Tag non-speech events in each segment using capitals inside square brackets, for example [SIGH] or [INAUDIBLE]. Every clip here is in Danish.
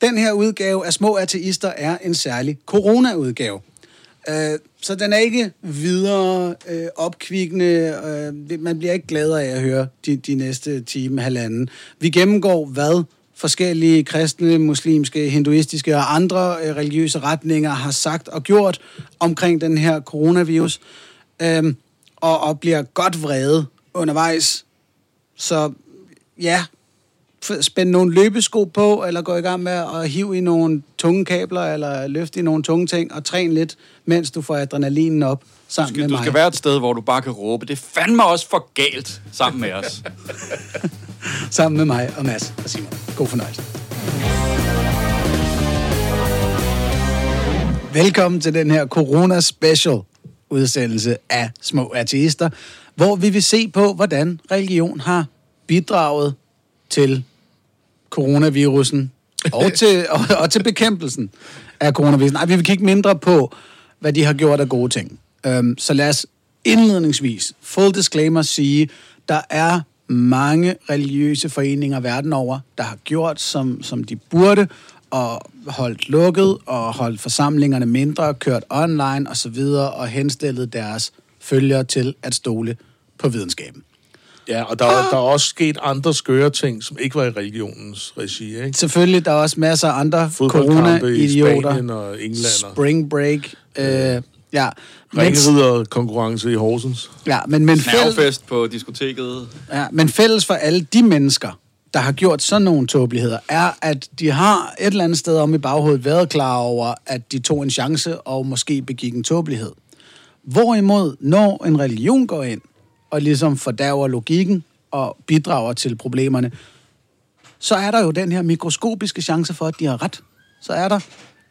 Den her udgave af Små Ateister er en særlig corona-udgave. Øh, så den er ikke videre øh, opkvikkende. Øh, man bliver ikke gladere af at høre de, de næste time, halvanden. Vi gennemgår, hvad forskellige kristne, muslimske, hinduistiske og andre øh, religiøse retninger har sagt og gjort omkring den her coronavirus. Øh, og, og bliver godt vrede undervejs. Så ja, spænde nogle løbesko på, eller gå i gang med at hive i nogle tunge kabler, eller løfte i nogle tunge ting, og træne lidt, mens du får adrenalinen op sammen Du skal, med du mig. skal være et sted, hvor du bare kan råbe, det fandme også for galt sammen med os. [LAUGHS] Sammen med mig og Mads og Simon. God fornøjelse. Velkommen til den her Corona Special udsendelse af Små Ateister, hvor vi vil se på, hvordan religion har bidraget til coronavirusen og [LAUGHS] til, og, og til bekæmpelsen af coronavirusen. Nej, vi vil kigge mindre på, hvad de har gjort af gode ting. Øhm, så lad os indledningsvis, full disclaimer, sige, der er mange religiøse foreninger verden over, der har gjort, som, som de burde, og holdt lukket, og holdt forsamlingerne mindre, kørt online osv., og henstillet deres følgere til at stole på videnskaben. Ja, og der, ah. der er også sket andre skøre ting, som ikke var i religionens regi, ikke? Selvfølgelig, der er også masser af andre i corona-idioter. Spanien og England. Spring break. Øh, ja. Men, Ringrider-konkurrence i Horsens. ja, men, men, fælles, på diskoteket. ja, men fælles for alle de mennesker, der har gjort sådan nogle tåbeligheder, er, at de har et eller andet sted om i baghovedet været klar over, at de tog en chance og måske begik en tåbelighed. Hvorimod, når en religion går ind og ligesom fordærver logikken og bidrager til problemerne, så er der jo den her mikroskopiske chance for, at de har ret. Så er der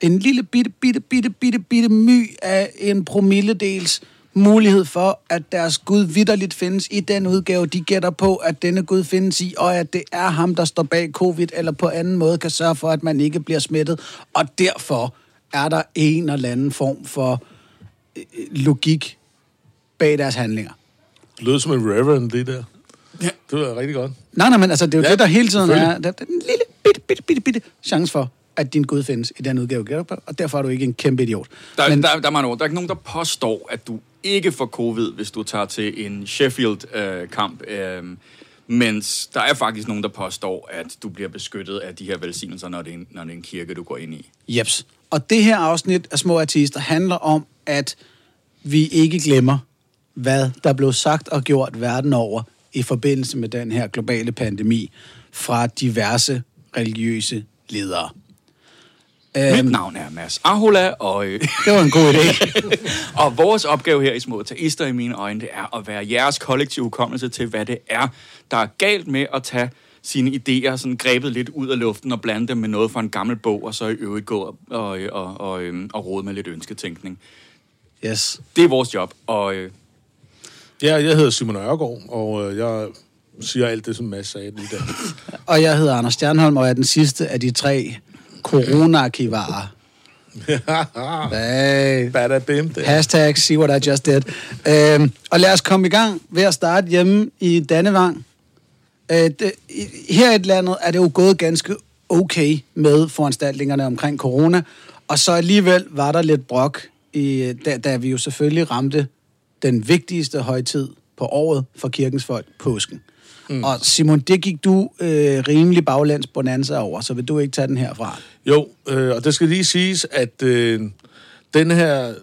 en lille bitte, bitte, bitte, bitte, bitte my af en promilledels mulighed for, at deres Gud vidderligt findes i den udgave, de gætter på, at denne Gud findes i, og at det er ham, der står bag covid, eller på anden måde kan sørge for, at man ikke bliver smittet. Og derfor er der en eller anden form for øh, øh, logik bag deres handlinger. Det lød som en reverend, det der. Ja. Det var rigtig godt. Nej, nej, men altså, det er jo ja, det, der hele tiden er. Der, der er en lille bitte, bitte, bitte, bitte chance for, at din Gud findes i den udgave, du gætter på, og derfor er du ikke en kæmpe idiot. Der, Men- der, der, er mange ord. der er ikke nogen, der påstår, at du ikke får covid, hvis du tager til en Sheffield-kamp. Øh, mens der er faktisk nogen, der påstår, at du bliver beskyttet af de her velsignelser, når det er en, når det er en kirke, du går ind i. Jeps. Og det her afsnit af Små Artister handler om, at vi ikke glemmer, hvad der blev sagt og gjort verden over i forbindelse med den her globale pandemi fra diverse religiøse ledere. Mit navn er Mads Ahola, og, øh, [LAUGHS] Det var en god idé. [LAUGHS] og vores opgave her i Små Taister i mine øjne, det er at være jeres kollektive hukommelse til, hvad det er, der er galt med at tage sine idéer sådan grebet lidt ud af luften og blande dem med noget fra en gammel bog, og så i øvrigt gå og, og, og, og, øhm, og rode med lidt ønsketænkning. Yes. Det er vores job, og øh, Ja, jeg hedder Simon Ørgaard, og øh, jeg siger alt det, som Mads sagde lige der. [LAUGHS] Og jeg hedder Anders Stjernholm, og er den sidste af de tre corona-arkivarer. Hey. [LAUGHS] Bada bim, det. Hashtag see what I just did. Øhm, og lad os komme i gang ved at starte hjemme i Dannevang. Øh, det, her i landet er det jo gået ganske okay med foranstaltningerne omkring corona, og så alligevel var der lidt brok, i, da, da vi jo selvfølgelig ramte den vigtigste højtid på året for kirkens folk, påsken. Mm. Og Simon, det gik du øh, rimelig baglands bonanza over, så vil du ikke tage den herfra? Jo, øh, og det skal lige siges, at øh, den her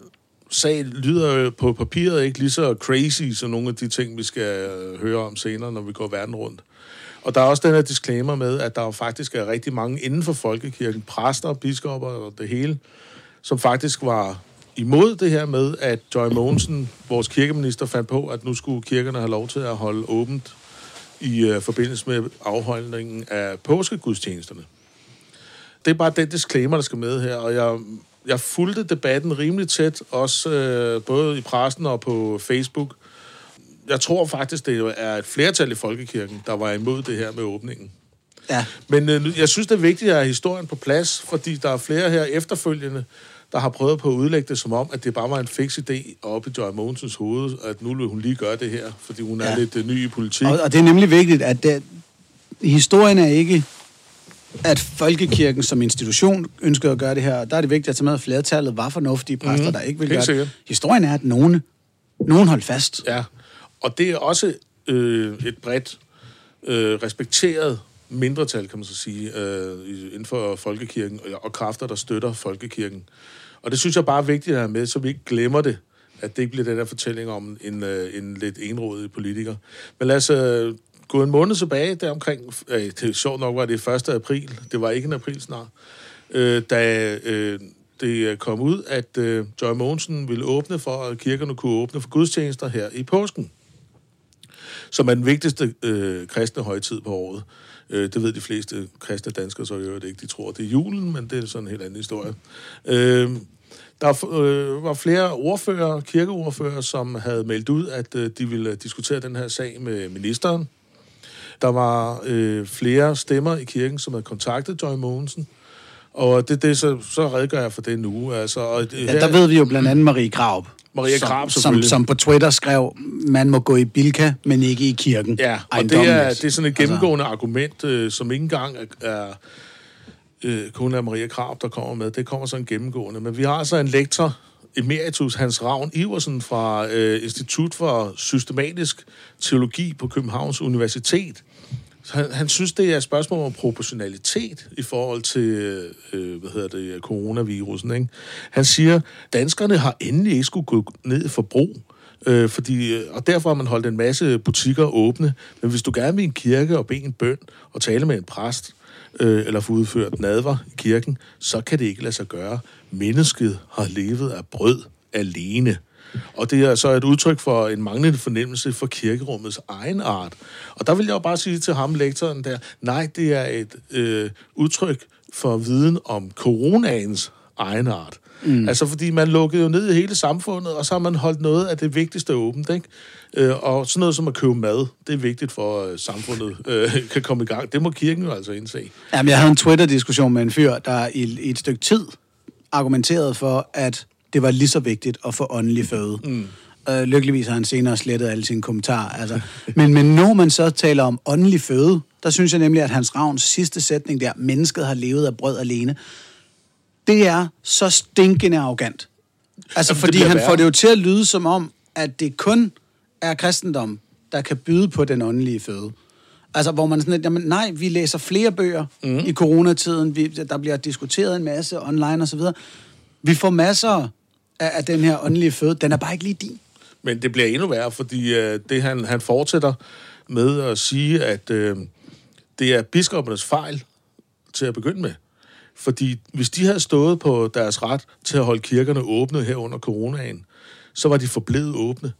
sag lyder på papiret ikke lige så crazy som nogle af de ting, vi skal øh, høre om senere, når vi går verden rundt. Og der er også den her disclaimer med, at der jo faktisk er rigtig mange inden for folkekirken, præster, biskopper og det hele, som faktisk var imod det her med, at Joy Mogensen, vores kirkeminister, fandt på, at nu skulle kirkerne have lov til at holde åbent i øh, forbindelse med afholdningen af påskegudstjenesterne. Det er bare den disclaimer, der skal med her, og jeg, jeg fulgte debatten rimelig tæt, også øh, både i pressen og på Facebook. Jeg tror faktisk, det er et flertal i Folkekirken, der var imod det her med åbningen. Ja. Men øh, jeg synes, det er vigtigt at have historien på plads, fordi der er flere her efterfølgende, der har prøvet på at udlægge det som om, at det bare var en fix idé oppe i Joy Mogensens hoved, at nu vil hun lige gøre det her, fordi hun er Ja. lidt øh, ny i politik. Og, og det er nemlig vigtigt, at det, historien er ikke at folkekirken som institution ønskede at gøre det her. Der er det vigtigt at tage med, at flertallet var fornuftige præster, mm, der ikke ville helt gøre det. Historien er, at nogen, nogen holdt fast. Ja, og det er også øh, et bredt øh, respekteret mindretal, kan man så sige, øh, inden for folkekirken, og, og kræfter, der støtter folkekirken. Og det synes jeg bare er vigtigt at have med, så vi ikke glemmer det, at det ikke bliver den der fortælling om en, øh, en lidt enrådig politiker. Men lad os øh, gå en måned tilbage, der omkring, øh, det er sjovt nok, var det 1. april, det var ikke en april snart, øh, da øh, det øh, kom ud, at øh, Joy Mogensen ville åbne for, at kirkerne kunne åbne for gudstjenester her i påsken som er den vigtigste øh, kristne højtid på året. Øh, det ved de fleste kristne danskere så i øvrigt ikke. De tror, det er julen, men det er sådan en helt anden historie. Øh, der øh, var flere ordfører, kirkeordfører, som havde meldt ud, at øh, de ville diskutere den her sag med ministeren. Der var øh, flere stemmer i kirken, som havde kontaktet Joy Mogensen. Og det, det så, så redegør jeg for det nu. Altså, og det, Ja, der ved vi jo blandt andet Marie Graup. Maria som, Graup, som, som på Twitter skrev, man må gå i Bilka, men ikke i kirken. Ja, og det er, det er sådan et gennemgående altså. argument, øh, som ikke engang er, er øh, kun er Maria Krab, der kommer med. Det kommer sådan gennemgående. Men vi har altså en lektor, emeritus Hans Ravn Iversen fra øh, Institut for Systematisk Teologi på Københavns Universitet. Han, han synes, det er et spørgsmål om proportionalitet i forhold til øh, hvad hedder det, coronavirusen. Ikke? Han siger, danskerne har endelig ikke skulle gå ned i forbrug, øh, fordi, øh, og derfor har man holdt en masse butikker åbne. Men hvis du gerne vil i en kirke og bede en bøn og tale med en præst, øh, eller få udført nadver i kirken, så kan det ikke lade sig gøre. Mennesket har levet af brød alene. Og det er så et udtryk for en manglende fornemmelse for kirkerummets egen art. Og der vil jeg jo bare sige til ham, lektoren der, nej, det er et øh, udtryk for viden om coronaens egen art. Mm. Altså, fordi man lukkede jo ned i hele samfundet, og så har man holdt noget af det vigtigste åbent, ikke? Øh, og sådan noget som at købe mad, det er vigtigt for, at samfundet øh, [LAUGHS] kan komme i gang. Det må kirken jo altså indse. Jamen, jeg havde en Twitter-diskussion med en fyr, der i, i et stykke tid argumenterede for, at det var lige så vigtigt at få åndelig føde. Mm. Øh, lykkeligvis har han senere slettet alle sine kommentarer. Altså. Men, men når man så taler om åndelig føde, der synes jeg nemlig, at Hans Ravns sidste sætning der, mennesket har levet af brød alene, det er så stinkende arrogant. Altså, Jamen, fordi han værre. får det jo til at lyde som om, at det kun er kristendom, der kan byde på den åndelige føde. Altså, hvor man sådan lidt, jamen nej, vi læser flere bøger mm. i coronatiden, vi, der bliver diskuteret en masse online og så videre. Vi får masser af, af den her åndelige føde, den er bare ikke lige din. Men det bliver endnu værre, fordi øh, det han, han fortsætter med at sige, at øh, det er biskoppernes fejl til at begynde med. Fordi hvis de havde stået på deres ret til at holde kirkerne åbne her under coronaen, så var de forblevet åbne.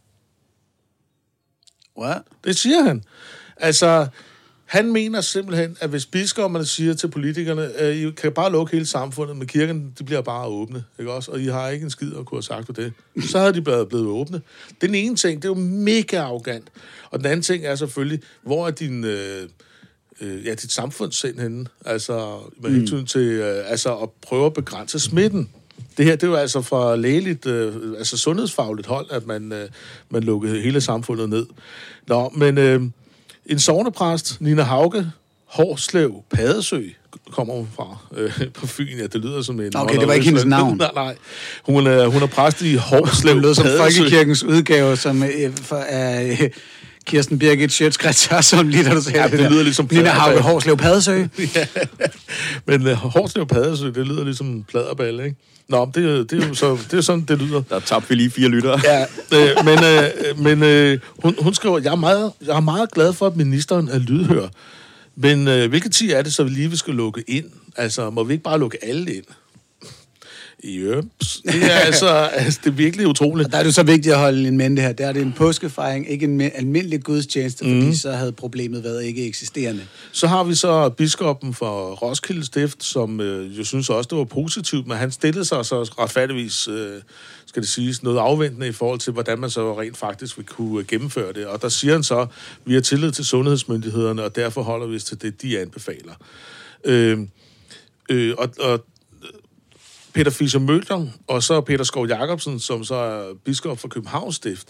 What? Det siger han. Altså, han mener simpelthen, at hvis biskopperne siger til politikerne, at I kan bare lukke hele samfundet, men kirken, de bliver bare åbne, ikke også? Og I har ikke en skid at kunne have sagt på det. Så havde de blevet, blevet åbne. Den ene ting, det er jo mega arrogant. Og den anden ting er selvfølgelig, hvor er din... Øh, øh, ja, dit samfundssind henne, altså med hensyn til øh, altså at prøve at begrænse smitten. Det her, det er jo altså fra lægeligt, øh, altså sundhedsfagligt hold, at man, øh, man lukkede hele samfundet ned. Nå, men øh, en sovnepræst, Nina Hauge, Hårslev, Padesø, kommer hun fra øh, på Fyn. Ja, det lyder som en... Okay, det var ikke hendes [LAUGHS] navn. nej, nej. Hun er, hun er præst i Hårslev, Det lød som Padesø. Folkekirkens udgave, som øh, for, øh, Kirsten Birgit Sjøtskrets, som [LAUGHS] lige da du sagde Ja, det lyder ligesom Nina Pladerball. Hårslev Padesø. [LAUGHS] Men uh, Hårslev Padesø, det lyder ligesom en pladerball, ikke? Nå, det, det, er jo så, det er sådan, det lyder. Der tabte vi lige fire lyttere. Ja, øh, men, øh, men øh, hun, hun skriver, jeg er, meget, jeg er meget glad for, at ministeren er lydhør. Men øh, hvilket tid er det så, vi lige skal lukke ind? Altså, må vi ikke bare lukke alle ind? Jøps. Det er altså, altså, det er virkelig utroligt. Og der er det så vigtigt at holde en mente her. Der er det en påskefejring, ikke en almindelig gudstjeneste, fordi Mhm. så havde problemet været ikke eksisterende. Så har vi så biskoppen for Roskilde Stift, som øh, jeg synes også, det var positivt, men han stillede sig så retfærdigvis, øh, skal det siges, noget afventende i forhold til, hvordan man så rent faktisk vil kunne gennemføre det. Og der siger han så, vi har tillid til sundhedsmyndighederne, og derfor holder vi os til det, de anbefaler. Øh, øh, og, og Peter Fischer Møller og så Peter Skov Jacobsen, som så er biskop for Københavns Stift,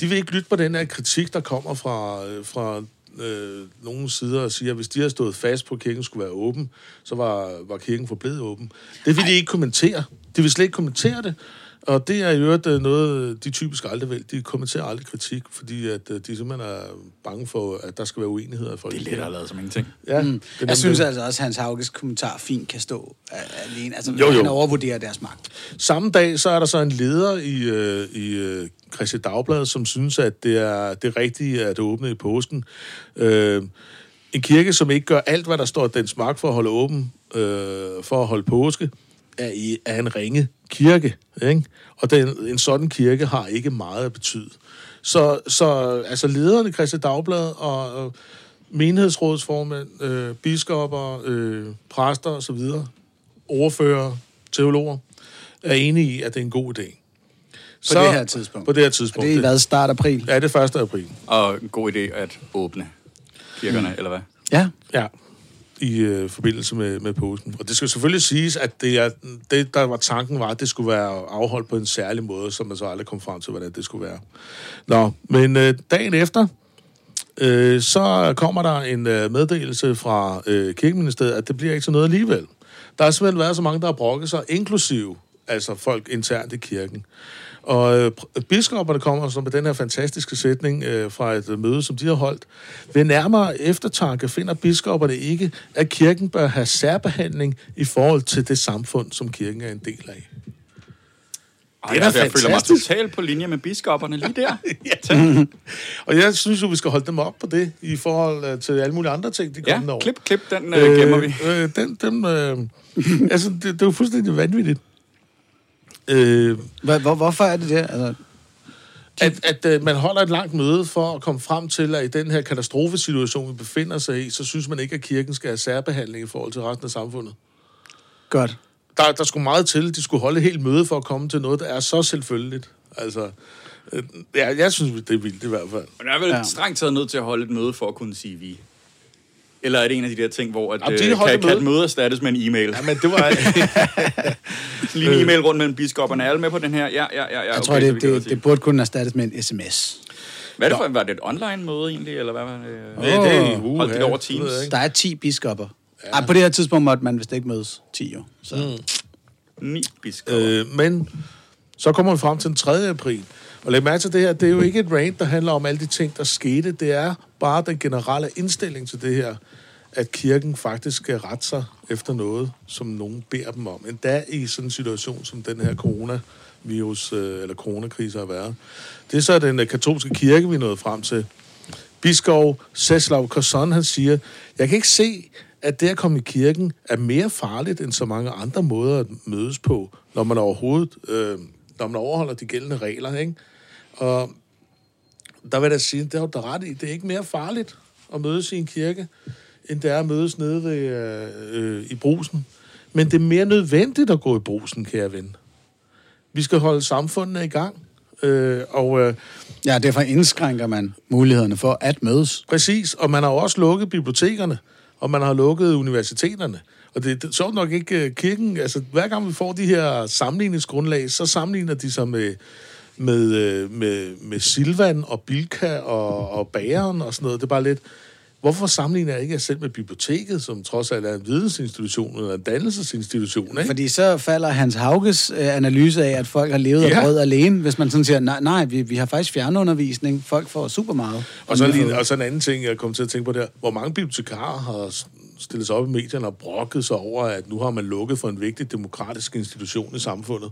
de vil ikke lytte på den her kritik, der kommer fra, øh, fra øh, nogle sider og siger, at hvis de har stået fast på, at kirken skulle være åben, så var, var kirken forblevet åben. Det vil de ikke kommentere. De vil slet ikke kommentere det. Og det er i øvrigt øh, noget, de typisk aldrig vil. De kommenterer aldrig kritik, fordi at øh, de simpelthen er bange for, at der skal være uenigheder folk. Det er lidt at lade som ingenting. Ja, Mm. Jeg synes det. altså også, at Hans Hauges kommentar fint kan stå alene. Altså, Jo, jo. han overvurderer deres magt. Samme dag, så er der så en leder i, øh, i øh, Christi Dagblad, som synes, at det er det rigtige at åbne i påsken. Øh, en kirke, som ikke gør alt, hvad der står i dens magt for at holde åben, øh, for at holde påske, er, i, er en ringe kirke. Ikke? Og den, en sådan kirke har ikke meget at betyde. Så, så altså lederne i Christi Dagblad og øh, menighedsrådsformænd, øh, biskopper, øh, præster osv., ordfører, teologer, er enige i, at det er en god idé. På det her tidspunkt. På det her Og tidspunkt. det er hvad, start april? Ja, det er 1. april. Og en god idé at åbne kirkerne, mm. eller hvad? Ja. Ja, i øh, forbindelse med, med påsken. Og det skal selvfølgelig siges, at det, er, det, der var tanken, var, at det skulle være afholdt på en særlig måde, som man så aldrig kom frem til, hvordan det skulle være. Nå, men øh, dagen efter, øh, så kommer der en øh, meddelelse fra øh, kirkeministeriet, at det bliver ikke til noget alligevel. Der har simpelthen været så mange, der har brokket sig, inklusive altså folk internt i kirken. Og øh, biskopperne kommer så med den her fantastiske sætning øh, fra et øh, møde, som de har holdt. Ved nærmere eftertanke finder biskopperne ikke, at kirken bør have særbehandling i forhold til det samfund, som kirken er en del af. Ej, Det er altså, jeg føler mig totalt på linje med biskopperne lige der. [LAUGHS] Og jeg synes jo, vi skal holde dem op på det, i forhold øh, til alle mulige andre ting, de ja, kommende år. klip, klip, den øh, gemmer vi. Øh, den, den, øh, [LAUGHS] altså, det, det er jo fuldstændig vanvittigt. Øh, Hvor, hvor, hvorfor er det det? Altså, at, at øh, man holder et langt møde for at komme frem til, at i den her katastrofesituation, vi befinder sig i, så synes man ikke, at kirken skal have særbehandling i forhold til resten af samfundet. godt. Der, der skulle meget til. De skulle holde et helt møde for at komme til noget, der er så selvfølgeligt. Altså, øh, ja, jeg synes, det er vildt i hvert fald. Men er vel ja. strengt taget nødt til at holde et møde for at kunne sige vi. Eller er det en af de der ting, hvor at, Jamen, øh, de kan kan, et møde. erstattes med en e-mail? Ja, men det var... [LAUGHS] [LAUGHS] Lige en e-mail rundt mellem biskopperne. Er alle med på den her? Ja, ja, ja. ja Jeg okay, tror, det, det, sige. det burde kunne erstattes med en sms. Hvad er det for, var det et online møde egentlig, eller hvad var det? det, det er Åh, holdt de det over Teams? Der er 10 biskopper. Ja. Ej, på det her tidspunkt måtte man vist ikke mødes 10 jo. Så. Mm. Ni biskopper. Øh, men så kommer vi frem til den 3. april. Og læg mærke til det her, det er jo ikke et rant, der handler om alle de ting, der skete. Det er bare den generelle indstilling til det her, at kirken faktisk skal rette sig efter noget, som nogen beder dem om. Endda i sådan en situation, som den her coronavirus, øh, eller coronakrise har været. Det er så den øh, katolske kirke, vi er nået frem til. Biskov Ceslav Korson, han siger, jeg kan ikke se, at det at komme i kirken er mere farligt end så mange andre måder at mødes på, når man overhovedet, øh, når man overholder de gældende regler, ikke? Og der vil jeg da sige, det har du da ret i, det er ikke mere farligt at mødes i en kirke, end det er at mødes nede ved, øh, øh, i brusen. Men det er mere nødvendigt at gå i brusen, kære ven. Vi skal holde samfundene i gang. Øh, og øh, Ja, derfor indskrænker man mulighederne for at mødes. Præcis, og man har også lukket bibliotekerne, og man har lukket universiteterne. Og det er sjovt nok ikke øh, kirken, altså hver gang vi får de her sammenligningsgrundlag, så sammenligner de sig med, med, øh, med, med Silvan og Bilka og, og Bageren og sådan noget. Det er bare lidt, hvorfor sammenligner jeg ikke jer selv med biblioteket, som trods alt er en vidensinstitution eller en dannelsesinstitution, ikke? Fordi så falder Hans Hauges øh, analyse af, at folk har levet af Ja. brød alene. Hvis man sådan siger, nej, nej vi, vi har faktisk fjernundervisning. Folk får super meget. Og så, lige, og så en anden ting, jeg kom til at tænke på der. Hvor mange bibliotekarer har stillet sig op i medierne og brokket sig over, at nu har man lukket for en vigtig demokratisk institution i samfundet?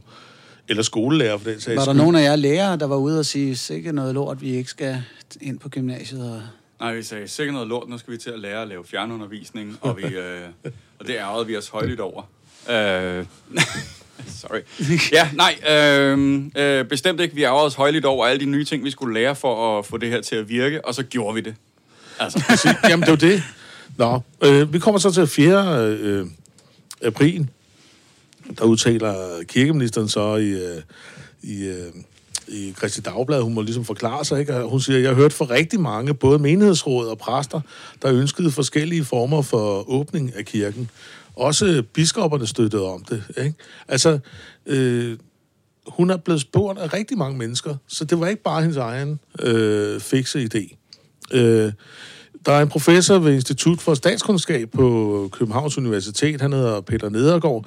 Eller skolelærer for den sags Var der skyld. nogen af jer lærere, der var ude og sige, sikkert noget lort, vi ikke skal ind på gymnasiet? Og... Nej, vi sagde, sikkert noget lort, nu skal vi til at lære at lave fjernundervisning, og, vi, [LAUGHS] øh, og det ærgede vi os højligt over. Øh, [LAUGHS] sorry. [LAUGHS] Ja, nej, øh, øh, bestemt ikke. Vi ærgede os højligt over alle de nye ting, vi skulle lære for at få det her til at virke, og så gjorde vi det. Altså, Jamen, det er jo det. Nå, øh, vi kommer så til 4. Øh, april. Der udtaler kirkeministeren så i, øh, i, øh, i Christi Dagblad, hun må ligesom forklare sig, ikke? Hun siger, jeg har hørt fra rigtig mange, både menighedsråd og præster, der ønskede forskellige former for åbning af kirken. Også biskopperne støttede om det, ikke? Altså, øh, hun er blevet spurgt af rigtig mange mennesker, så det var ikke bare hendes egen øh, fikse idé. Øh, der er en professor ved Institut for Statskundskab på Københavns Universitet, han hedder Peter Nedergaard.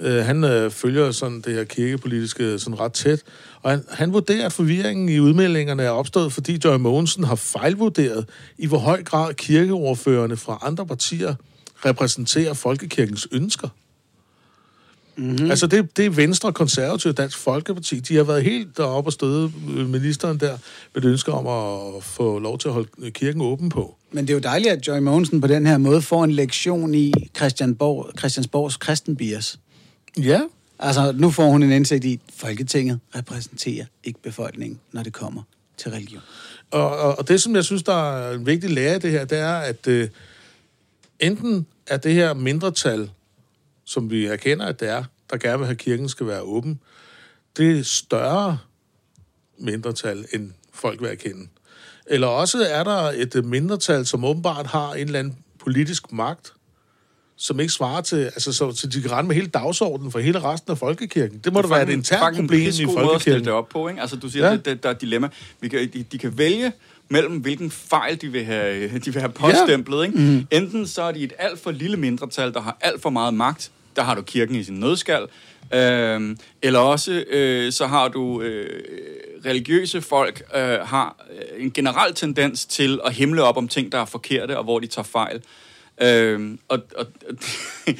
Øh, han øh, følger sådan det her kirkepolitiske sådan ret tæt, og han, han vurderer, at forvirringen i udmeldingerne er opstået, fordi Joy Mogensen har fejlvurderet, i hvor høj grad kirkeordførende fra andre partier repræsenterer folkekirkens ønsker. Mm-hmm. Altså det, det er Venstre, Konservative og Dansk Folkeparti. De har været helt deroppe og støde ministeren der med et ønske om at få lov til at holde kirken åben på. Men det er jo dejligt, at Joy Mogensen på den her måde får en lektion i Christiansborg, Christiansborgs kristenbias. Ja. Altså, nu får hun en indsigt i, at Folketinget repræsenterer ikke befolkningen, når det kommer til religion. Og, og, og det, som jeg synes, der er en vigtig lære af det her, det er, at øh, enten er det her mindretal, som vi erkender, at det er, der gerne vil have, at kirken skal være åben, det er større mindretal, end folk vil erkende. Eller også er der et mindretal, som åbenbart har en eller anden politisk magt, som ikke svarer til, altså så, så de kan rende med hele dagsordenen for hele resten af folkekirken. Det må da være et internt problem i folkekirken. det op på, ikke? Altså, du siger, ja. det, det, der er et dilemma. Vi kan, de, de kan vælge mellem, hvilken fejl de vil have, [LAUGHS] de vil have påstemplet. Ja. Ikke? Mm. Enten så er de et alt for lille mindretal, der har alt for meget magt. Der har du kirken i sin nødskal. Øh, eller også øh, så har du øh, religiøse folk øh, har en generel tendens til at himle op om ting, der er forkerte, og hvor de tager fejl. Øh, og, og [LAUGHS]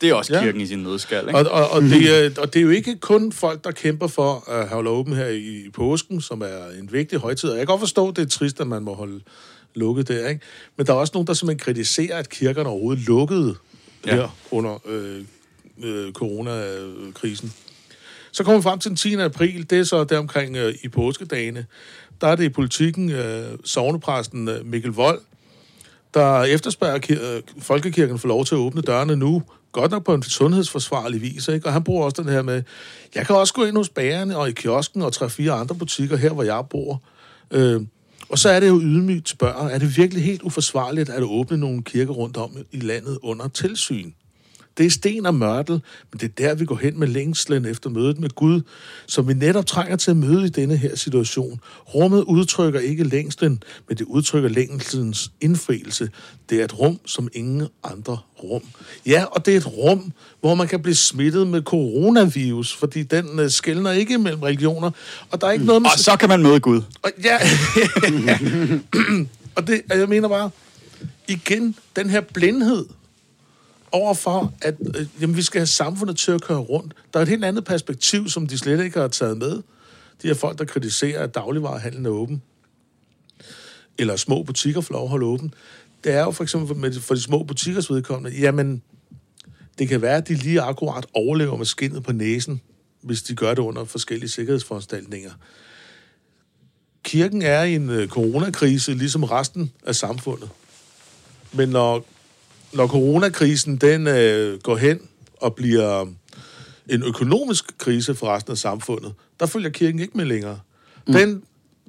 det er også kirken ja. i sin nødskal. Ikke? Og, og, og, det er, og det er jo ikke kun folk, der kæmper for at holde åben her i påsken, som er en vigtig højtid. Og jeg kan godt forstå, at det er trist, at man må holde lukket der. Ikke? Men der er også nogen, der simpelthen kritiserer, at kirkerne overhovedet lukkede ja. her under øh, øh, coronakrisen. Så kommer vi frem til den 10. april, det er så deromkring øh, i påskedagene. Der er det i politikken øh, sovnepræsten øh, Mikkel Vold, der efterspørger kir- øh, folkekirken for lov til at åbne dørene nu, godt nok på en sundhedsforsvarlig vis, ikke? og han bruger også den her med, jeg kan også gå ind hos bagerne og i kiosken og tre fire andre butikker her, hvor jeg bor. Øh, og så er det jo ydmygt spørger, er det virkelig helt uforsvarligt at åbne nogle kirker rundt om i landet under tilsyn? Det er sten og mørtel, men det er der, vi går hen med længslen efter mødet med Gud, som vi netop trænger til at møde i denne her situation. Rummet udtrykker ikke længslen, men det udtrykker længslens indfrielse. Det er et rum som ingen andre rum. Ja, og det er et rum, hvor man kan blive smittet med coronavirus, fordi den uh, skældner ikke mellem religioner, og der er ikke noget med... Og så kan man møde Gud. Og, ja, [LAUGHS] og det, jeg mener bare, igen, den her blindhed, overfor, at øh, jamen, vi skal have samfundet til at køre rundt. Der er et helt andet perspektiv, som de slet ikke har taget med. De her folk, der kritiserer, at dagligvarehandlen er åben. Eller små butikker får lov at holde åben. Det er jo for eksempel med, for de små butikkers vedkommende, jamen, det kan være, at de lige akkurat overlever med skinnet på næsen, hvis de gør det under forskellige sikkerhedsforanstaltninger. Kirken er i en øh, coronakrise, ligesom resten af samfundet. Men når når coronakrisen den øh, går hen og bliver en økonomisk krise for resten af samfundet, der følger kirken ikke med længere. Mm. Den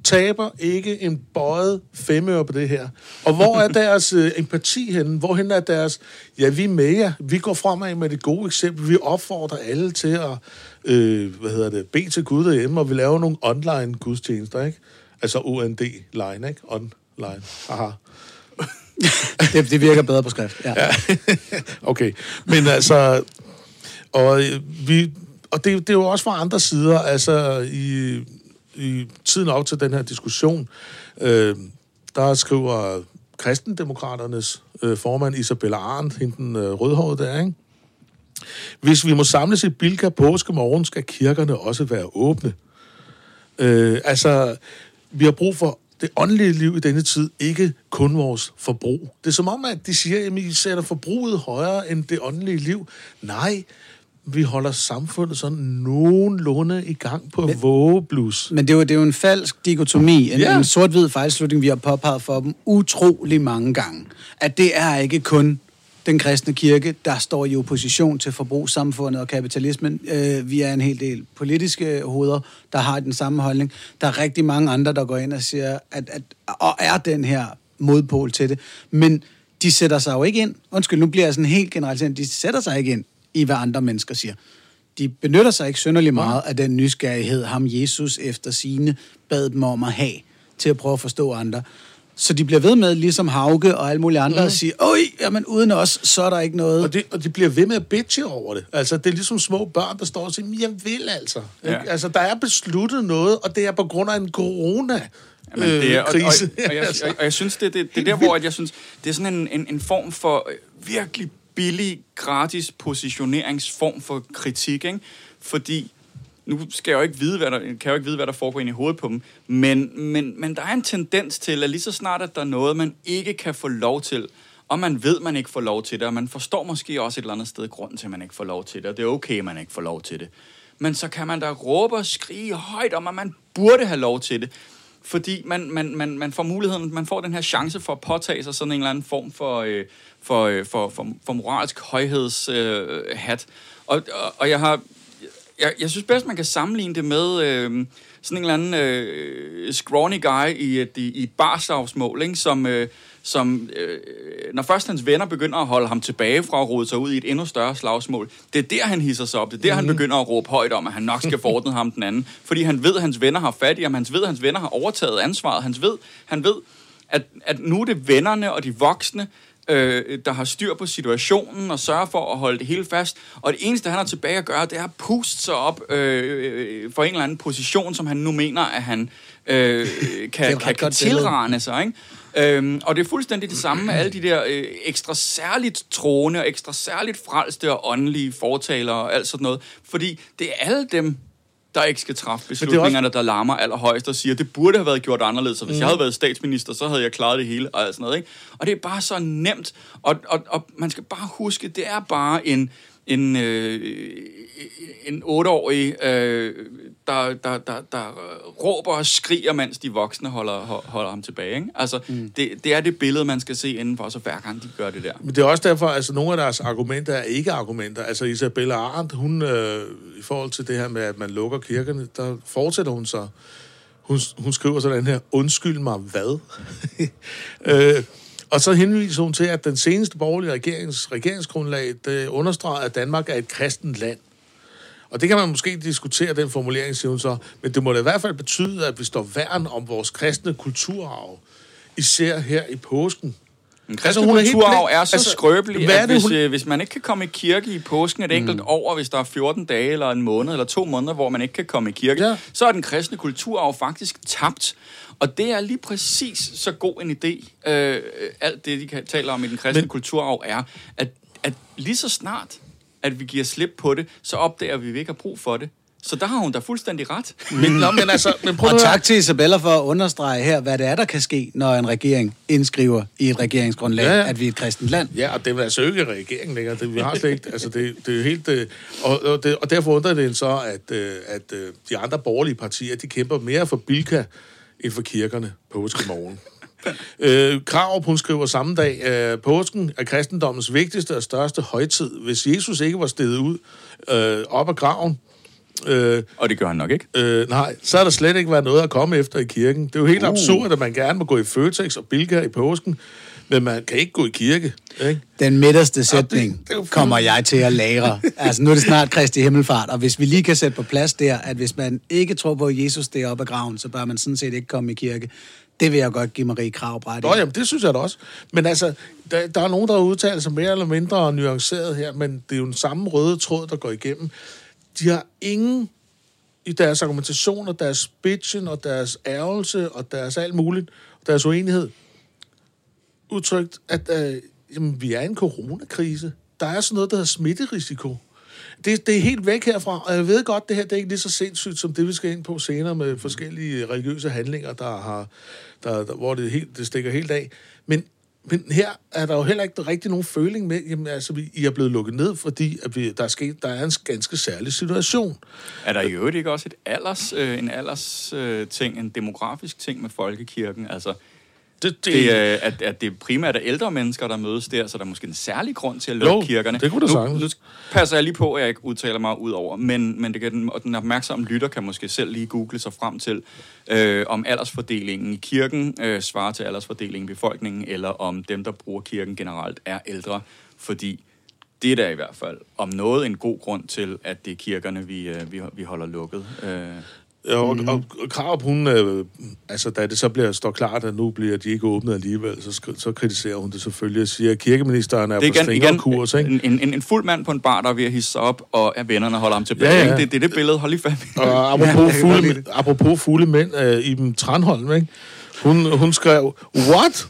taber ikke en bøjet femøre på det her. Og hvor er deres øh, empati henne? Hvorhen er deres, ja, vi er med jer. Vi går fremad med det gode eksempel. Vi opfordrer alle til at, øh, hvad hedder det, bede til Gud derhjemme, og vi laver nogle online gudstjenester, ikke? Altså OND-line, ikke? Online. Aha. [LAUGHS] det, det virker bedre på skrift, ja. ja. [LAUGHS] okay, men altså... Og, øh, vi, og det, det er jo også fra andre sider, altså i, i tiden op til den her diskussion, øh, der skriver kristendemokraternes øh, formand Isabella Arndt, hende den øh, rødhårede der, ikke? Hvis vi må samles i Bilka påske morgen, skal kirkerne også være åbne. Øh, altså, vi har brug for det åndelige liv i denne tid ikke kun vores forbrug. Det er som om, at de siger, at I sætter forbruget højere end det åndelige liv. Nej, vi holder samfundet sådan nogenlunde i gang på men, vågeblus. Men det er, jo, det er jo en falsk dikotomi, en, ja. en sort-hvid fejlslutning, vi har påpeget for dem utrolig mange gange. At det er ikke kun den kristne kirke, der står i opposition til forbrugssamfundet og kapitalismen. Øh, vi er en hel del politiske hoveder, der har den samme holdning. Der er rigtig mange andre, der går ind og siger, at, at og er den her modpol til det. Men de sætter sig jo ikke ind. Undskyld, nu bliver jeg sådan helt generaliseret. De sætter sig ikke ind i, hvad andre mennesker siger. De benytter sig ikke synderlig meget af den nysgerrighed, ham Jesus efter sine bad dem om at have, til at prøve at forstå andre. Så de bliver ved med, ligesom Hauge og alle mulige andre, mm. at sige, øj, jamen uden os, så er der ikke noget. Og, det, og de bliver ved med at bitche over det. Altså, det er ligesom små børn, der står og siger, jeg vil altså. Ja. Ikke? Altså, der er besluttet noget, og det er på grund af en corona. Jamen, det er, og, og, og, jeg, og, og jeg synes, det, det, det er der, hvor at jeg synes, det er sådan en, en, en form for øh, virkelig billig, gratis positioneringsform for kritik, ikke? Fordi nu skal jeg jo ikke vide, hvad der, kan jeg jo ikke vide, hvad der foregår ind i hovedet på dem, men, men, men der er en tendens til, at lige så snart, at der er noget, man ikke kan få lov til, og man ved, man ikke får lov til det, og man forstår måske også et eller andet sted grunden til, at man ikke får lov til det, og det er okay, at man ikke får lov til det. Men så kan man da råbe og skrige højt om, at man burde have lov til det fordi man, man, man, man får muligheden, man får den her chance for at påtage sig sådan en eller anden form for, øh, for, øh, for, for, for moralsk højhedshat. Øh, hat. og, og, og jeg har, jeg, jeg synes bedst, man kan sammenligne det med øh, sådan en eller anden øh, scrawny guy i et, i, i et barslagsmål, ikke? som, øh, som øh, når først hans venner begynder at holde ham tilbage fra at rode sig ud i et endnu større slagsmål, det er der, han hisser sig op. Det er der, mm-hmm. han Mhm. begynder at råbe højt om, at han nok skal forordne ham den anden. Fordi han ved, at hans venner har fat i ham. Han ved, at hans venner har overtaget ansvaret. Han ved, han ved at, at nu er det vennerne og de voksne, øh, der har styr på situationen og sørger for at holde det hele fast. Og det eneste, han har tilbage at gøre, det er at puste sig op øh, for en eller anden position, som han nu mener, at han øh, kan, kan, kan tilrane sig. Ikke? Øhm, og det er fuldstændig det samme med alle de der øh, ekstra særligt troende og ekstra særligt frelste og åndelige fortalere og alt sådan noget. Fordi det er alle dem, der ikke skal træffe beslutningerne, der larmer allerhøjst og siger, det burde have været gjort anderledes, og hvis mm. jeg havde været statsminister, så havde jeg klaret det hele og sådan noget. Ikke? Og det er bare så nemt, og, og, og man skal bare huske, det er bare en, en, øh, en otteårig, øh, der, der, der, der råber og skriger, mens de voksne holder, holder ham tilbage. Ikke? Altså, mm. det, det er det billede, man skal se indenfor, så hver gang de gør det der. Men det er også derfor, altså nogle af deres argumenter er ikke argumenter. Altså Isabella Arendt, hun øh, i forhold til det her med, at man lukker kirkerne, der fortsætter hun så. Hun, hun skriver sådan her, undskyld mig, hvad? [LAUGHS] øh, og så henviser hun til, at den seneste borgerlige regerings, regeringsgrundlag det understreger, at Danmark er et kristent land. Og det kan man måske diskutere, den formulering, siger hun så. Men det må da i hvert fald betyde, at vi står værn om vores kristne kulturarv. Især her i påsken. En Altså, kristen hun er helt kulturarv blind. er så Altså, skrøbelig, hvad er at det, hvis, hun- øh, hvis man ikke kan komme i kirke i påsken et enkelt mm. år, hvis der er 14 dage eller en måned eller to måneder, hvor man ikke kan komme i kirke, Ja. så er den kristne kulturarv faktisk tabt. Og det er lige præcis så god en idé, øh, alt det, de kan tale om i den kristne Men... kulturarv, er, at, at lige så snart, at vi giver slip på det, så opdager vi, at vi ikke har brug for det. Så der har hun da fuldstændig ret. Men, nå, men altså, men prøv Og tak til Isabella for at understrege her, hvad det er, der kan ske, når en regering indskriver i et regeringsgrundlag, Ja, ja, at vi er et kristent land. Ja, og det er altså ikke regeringen længere. Det, vi har slet ikke, altså det, det er jo helt... øh, Og, og, det, og derfor undrer det en så, at, øh, at øh, de andre borgerlige partier, de kæmper mere for Bilka end for kirkerne påskemorgen. [LAUGHS] øh, Krav, hun skriver samme dag, øh, påsken er kristendommens vigtigste og største højtid. Hvis Jesus ikke var steget ud øh, op af graven, øh, Og det gør han nok ikke. Øh, nej, så har der slet ikke været noget at komme efter i kirken. Det er jo helt uh. absurd, at man gerne må gå i Føtex og Bilka i påsken, men man kan ikke gå i kirke. Ikke? Den midterste sætning det fint. kommer jeg til at lære. [LAUGHS] Altså, nu er det snart Kristi Himmelfart, og hvis vi lige kan sætte på plads der, at hvis man ikke tror på, at Jesus det er op ad graven, så bør man sådan set ikke komme i kirke. Det vil jeg godt give Marie Krav ret. Nå, jamen, det synes jeg da også. Men altså, der, der er nogen, der har udtalt sig mere eller mindre nuanceret her, men det er jo den samme røde tråd, der går igennem. De har ingen i deres argumentation og deres bitchen og deres ærgelse og deres alt muligt, deres uenighed, udtrykt, at øh, jamen, vi er i en coronakrise. Der er sådan noget, der hedder smitterisiko. Det, det er helt væk herfra, og jeg ved godt, det her det er ikke lige så sindssygt, som det, vi skal ind på senere med forskellige religiøse handlinger, der har, der, der, hvor det, helt, det stikker helt af. Men, men her er der jo heller ikke rigtig nogen føling med, jamen altså, vi, I er blevet lukket ned, fordi at vi, der, er sket, der er en ganske særlig situation. Er der i øvrigt ikke også et alders, øh, en alders øh, ting, en demografisk ting med folkekirken? Altså, det, det, øh, at, at det primært er ældre mennesker, der mødes der, så der er måske en særlig grund til at lukke Jo, kirkerne. det kunne da nu, sagtens. nu passer jeg lige på, at jeg ikke udtaler mig ud over, men, men det kan, den, og den opmærksomme lytter kan måske selv lige google sig frem til, øh, om aldersfordelingen i kirken øh, svarer til aldersfordelingen i befolkningen, eller om dem, der bruger kirken generelt, er ældre, fordi det er da i hvert fald om noget en god grund til, at det er kirkerne, vi, øh, vi, vi holder lukket. Øh, Og, mm. og, og Krav, hun, øh, altså da det så bliver, står klart, at nu bliver de ikke åbnet alligevel, så, så kritiserer hun det selvfølgelig og siger, at kirkeministeren er Det er på igen, strengere igen kurs, ikke? en, en, en fuld mand på en bar, der er ved at hisse sig op, og at vennerne holder ham tilbage. Ja, Ja. Det, det er det billede, hold lige fast. Og [LAUGHS] apropos, Ja, fulde, apropos fulde mænd, øh, Iben Tranholm, ikke? Hun, hun skrev, what?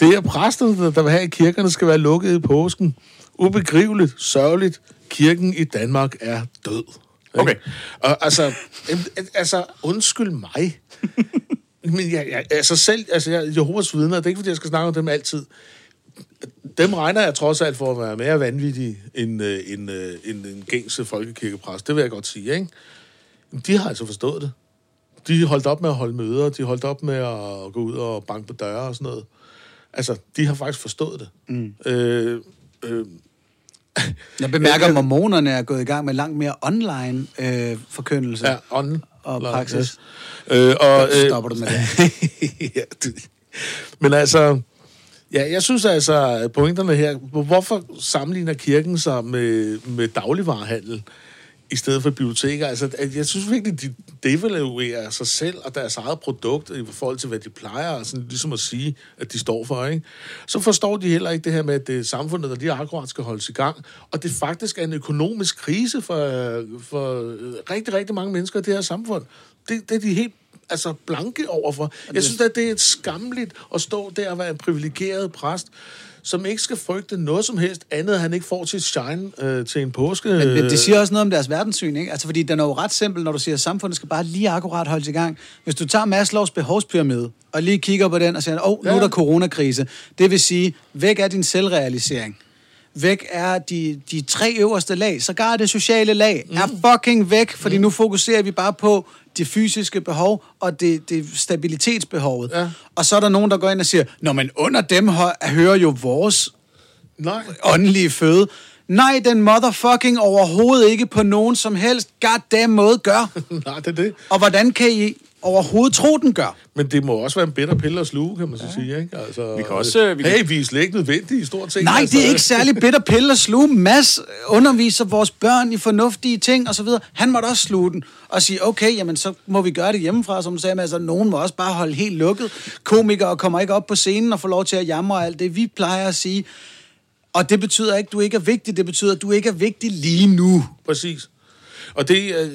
Det er præsterne, der, der vil have, at kirkerne skal være lukket i påsken. Ubegriveligt, sørgeligt. Kirken i Danmark er død. Okay. Og, altså, altså, undskyld mig. Men jeg, jeg, altså selv, altså jeg, Jehovas vidner, det er ikke, fordi jeg skal snakke om dem altid. Dem regner jeg trods alt for at være mere vanvittige end, øh, end, øh, end en gængse folkekirkepræst. Det vil jeg godt sige, ikke? De har altså forstået det. De holdt op med at holde møder, de holdt op med at gå ud og banke på døre og sådan noget. Altså, de har faktisk forstået det. Mm. Øh, øh, [LAUGHS] Jeg bemærker, at mormonerne er gået i gang med langt mere online øh, forkyndelse. ja, ånden. Og praksis. Øh, og, Så stopper du med det. [LAUGHS] ja. Men altså, ja, jeg synes altså, at pointerne her, hvorfor sammenligner kirken sig med, med dagligvarehandel i stedet for biblioteker? Altså, at jeg synes virkelig, de devaluerer sig selv og deres eget produkt i forhold til, hvad de plejer, altså, ligesom at sige, at de står for, ikke? Så forstår de heller ikke det her med, at det er samfundet, der lige akkurat skal holdes i gang, og det faktisk er en økonomisk krise for, for rigtig, rigtig mange mennesker i det her samfund. Det, det er de helt altså blanke overfor. Jeg synes, at det er et skamligt at stå der og være en privilegeret præst, som ikke skal frygte noget som helst andet, at han ikke får sit shine øh, til en påske. Men, men det siger også noget om deres verdenssyn, ikke? Altså, fordi den er jo ret simpel, når du siger, at samfundet skal bare lige akkurat holdes i gang. Hvis du tager Maslows behovspyramide, og lige kigger på den og siger, åh, oh, nu Ja. er der coronakrise. Det vil sige, væk er din selvrealisering. Væk er de, de tre øverste lag. Så er det sociale lag mm. er fucking væk, fordi mm. nu fokuserer vi bare på det fysiske behov og det, det stabilitetsbehovet. Ja. Og så er der nogen, der går ind og siger, Nå, men under dem hø- hører jo vores Nej. åndelige føde. Nej, den motherfucking overhovedet ikke på nogen som helst goddamn måde gør. [LAUGHS] Nej, det er det. Og hvordan kan I overhovedet tro, den gør? Men det må også være en bedre pille at sluge, kan man så sige, ikke? Altså, Vi kan også, øh, vi kan- Hey, vi er slet ikke nødvendige i stort set. Nej, altså. det er ikke særlig bitter pille at sluge. Mads underviser vores børn i fornuftige ting og så videre. Han måtte også sluge den og sige, okay, jamen så må vi gøre det hjemmefra, som du sagde, men altså, nogen må også bare holde helt lukket. Komikere kommer ikke op på scenen og får lov til at jamre og alt det, vi plejer at sige. Og det betyder ikke, at du ikke er vigtig. Det betyder, at du ikke er vigtig lige nu. Præcis. Og det, øh,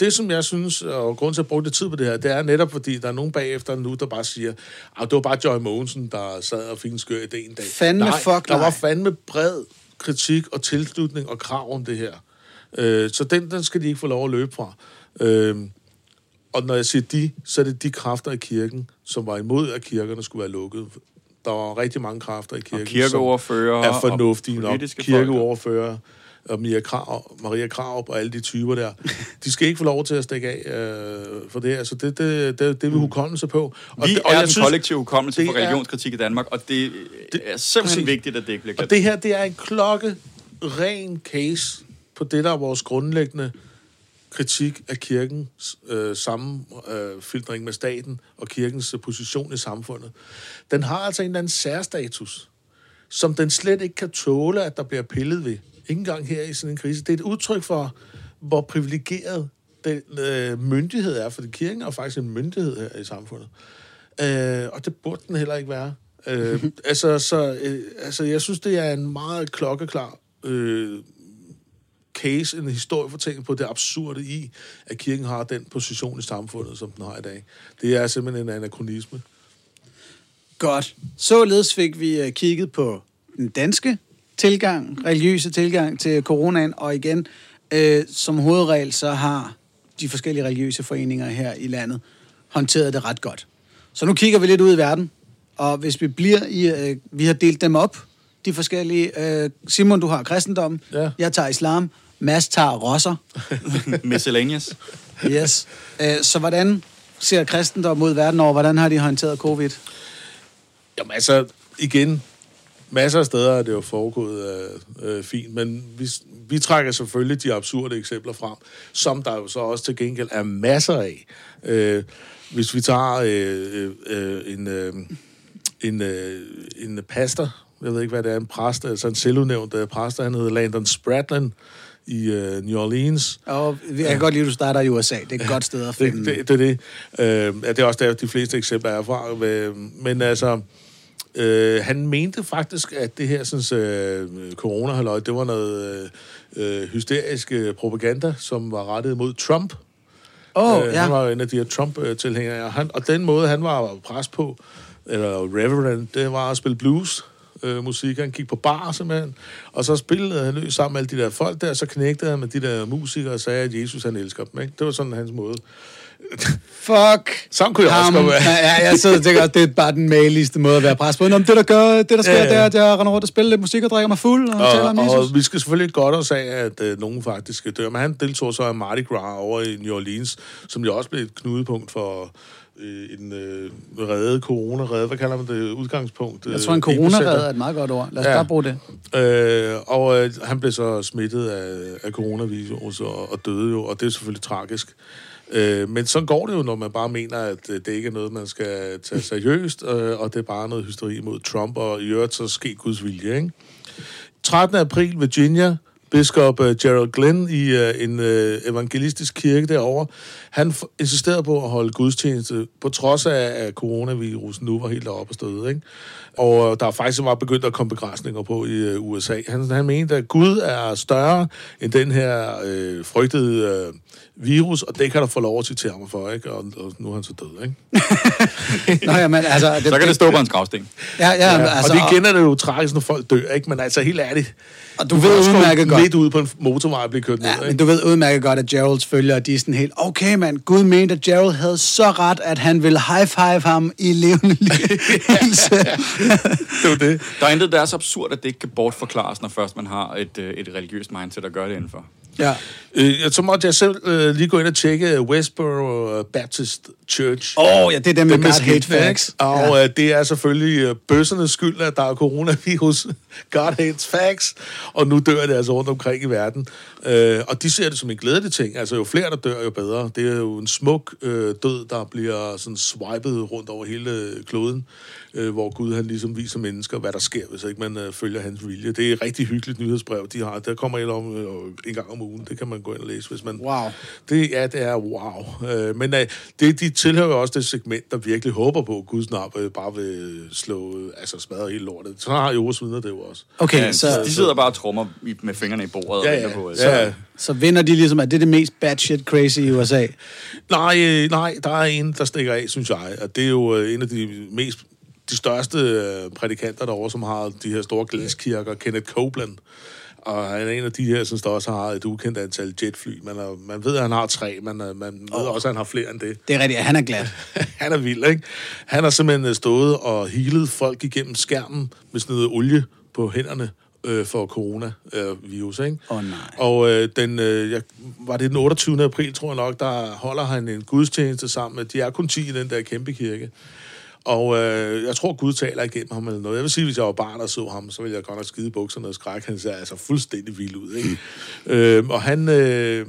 det, som jeg synes, og grund til at bruge lidt tid på det her, det er netop, fordi der er nogen bagefter nu, der bare siger, at det var bare Joy Mogensen, der sad og fik en skør idé en dag. Fandme nej, fuck der nej. var fandme bred kritik og tilslutning og krav om det her. Øh, så den, den skal de ikke få lov at løbe fra. Øh, og når jeg siger de, så er det de kræfter i kirken, som var imod, at kirkerne skulle være lukket. Der var rigtig mange kræfter i kirken, kirkeordførere som er fornuftige og nok. Kirkeordførere, og Maria Krav, Maria Krav og alle de typer der. [LAUGHS] De skal ikke få lov til at stikke af øh, for det her. Så det, det, det, det er vi hukommelse på. Og Vi det, er og jeg den synes- kollektive hukommelse for er- religionskritik i Danmark, og det, det er simpelthen præcis. vigtigt, at det ikke bliver Og glemt. det her, det er en klokke ren case på det, der er vores grundlæggende kritik af kirkens øh, sammenfiltring med staten og kirkens øh, position i samfundet. Den har altså en eller anden særstatus, som den slet ikke kan tåle, at der bliver pillet ved. Ikke engang her i sådan en krise. Det er et udtryk for, hvor privilegeret den øh, myndighed er, for kirken er faktisk en myndighed her i samfundet. Øh, og det burde den heller ikke være. Øh, altså, så, øh, altså, jeg synes, det er en meget klokkeklar øh, case, en historiefortælling på det absurde i, at kirken har den position i samfundet, som den har i dag. Det er simpelthen en anachronisme. Godt. Således fik vi øh, kigget på den danske tilgang, religiøse tilgang til coronaen, og igen, øh, som hovedregel, så har de forskellige religiøse foreninger her i landet håndteret det ret godt. Så nu kigger vi lidt ud i verden, og hvis vi bliver i, øh, vi har delt dem op, de forskellige, øh, Simon, du har kristendom, Ja. jeg tager islam, Mads tager rosser, [LAUGHS] Miscellaneous. yes. øh, så hvordan ser kristendom ud verden over, hvordan har de håndteret covid? Jamen altså, igen, masser af steder er det jo foregået øh, øh, fint, men vi, vi trækker selvfølgelig de absurde eksempler frem, som der jo så også til gengæld er masser af. Øh, hvis vi tager øh, øh, en, øh, en, øh, en pastor, jeg ved ikke, hvad det er, en præst, altså en selvudnævnt øh, præst, han hedder Landon Spratland i øh, New Orleans. Og jeg kan godt lide, at du starter i USA. Det er et godt sted at [LAUGHS] Det, finde. det, det er det. Øh, ja, det er også der, de fleste eksempler er fra. Øh, Men altså, øh, han mente faktisk, at det her sådan, øh, corona det var noget øh, øh, hysterisk øh, propaganda, som var rettet mod Trump. Åh, Øh, ja. Han var en af de her Trump-tilhængere. Og, han, og den måde, han var pres på, eller reverend, det var at spille blues. Øh, musik. Han gik på bar simpelthen, og så spillede han løs sammen med alle de der folk der, så knægtede han med de der musikere og sagde, at Jesus han elsker dem. Ikke? Det var sådan hans måde. Fuck. Sådan kunne jeg også ham. godt være. Ja, jeg sidder og tænker, at det er bare den maligste måde at være pres på. Nå, men det, der gør, det, der sker, Ja, ja, det er, at jeg render rundt og spiller lidt musik og drikker mig fuld og, og taler om Og, Jesus. og vi skal selvfølgelig godt også af, at øh, nogen faktisk dør. Men han deltog så i Mardi Gras over i New Orleans, som jo også blev et knudepunkt for øh, en øh, redde, corona-redde, hvad kalder man det, udgangspunkt? Jeg tror, en corona er et meget godt ord. Lad os ja. bare bruge det. Øh, og øh, han blev så smittet af, af coronavirus og, og døde jo, og det er selvfølgelig tragisk. Øh, men så går det jo, når man bare mener, at øh, det ikke er noget, man skal tage seriøst, øh, og det er bare noget hysteri mod Trump, og i øvrigt så ske Guds vilje, ikke? 13. april, Virginia, biskop uh, Gerald Glenn i uh, en uh, evangelistisk kirke derovre, han f- insisterede på at holde gudstjeneste, på trods af, at coronavirus nu var helt oppe og støde, ikke? Og uh, der er faktisk var begyndt at komme begrænsninger på i uh, USA. Han, han mente, at Gud er større end den her uh, frygtede uh, virus, og det kan der få lov at citere mig for, ikke? Og, og nu er han så død, ikke? [LAUGHS] Nå, ja, men, altså, det, Så kan det stå på hans gravsten. Ja, ja, Ja, altså, og det igen er det jo tragisk, når folk dør, ikke? Men altså, helt ærligt. Og du kan ved udmærket godt- Midt ude på en motorvej og blive kørt ned, Ja, ikke? men du ved udmærket godt, at Geralds følger, de er sådan helt, okay mand, Gud mente, at Gerald havde så ret, at han ville high-five ham i levende selv. [LAUGHS] det var det. Der er intet, der er så absurd, at det ikke kan bortforklares, når først man har et, øh, et religiøst mindset at gøre det indenfor. Ja. Øh, så måtte jeg selv øh, lige gå ind og tjekke Westboro Baptist Church. Åh, oh, ja, det er dem God med Hate Facts. Og Ja. ja. det er selvfølgelig øh, bøssernes skyld, at der er coronavirus. [LAUGHS] God hates facts. Og nu dør det altså rundt omkring i verden. Øh, og de ser det som en glædelig ting. Altså jo flere, der dør, jo bedre. Det er jo en smuk øh, død, der bliver sådan swipet rundt over hele kloden. Øh, hvor Gud han ligesom viser mennesker, hvad der sker, hvis ikke man øh, følger hans vilje. Det er et rigtig hyggeligt nyhedsbrev, de har. Der kommer et om øh, en gang om ugen. Det kan man gå ind og læse, hvis man... Wow. Det, ja, det er wow. Øh, men øh, det, de tilhører også det segment, der virkelig håber på, at Gud snart øh, bare vil slå, øh, altså smadre hele lortet. Så har Jehovas vidner det jo også. Okay, Ja, så, de sidder bare og trummer med fingrene i bordet Ja, og venter på, at- Ja, ja. så vinder de ligesom, at det er det mest batshit crazy i USA. Nej, øh, nej, der er en, der stikker af, synes jeg. Og det er jo øh, en af de mest de største øh, prædikanter derovre, som har de her store glaskirker, Kenneth Copeland. Og han er en af de her, som der også har et ukendt antal jetfly. Man, er, man ved, at han har tre, men øh, man ved også, at han har flere end det. Det er rigtigt, han er glad. [LAUGHS] han er vild, ikke? Han har simpelthen øh, stået og healet folk igennem skærmen med sådan noget olie på hænderne øh, for coronavirus, ikke? Åh, nej. Og øh, den, øh, jeg, var det den 28. april, tror jeg nok, der holder han en gudstjeneste sammen med, de er kun 10 i den der kæmpe kirke. Og øh, jeg tror, Gud taler igennem ham eller noget. Jeg vil sige, hvis jeg var barn og så ham, så ville jeg godt nok skide i bukserne og skræk. Han ser altså fuldstændig vild ud, ikke? øh, og han, øh,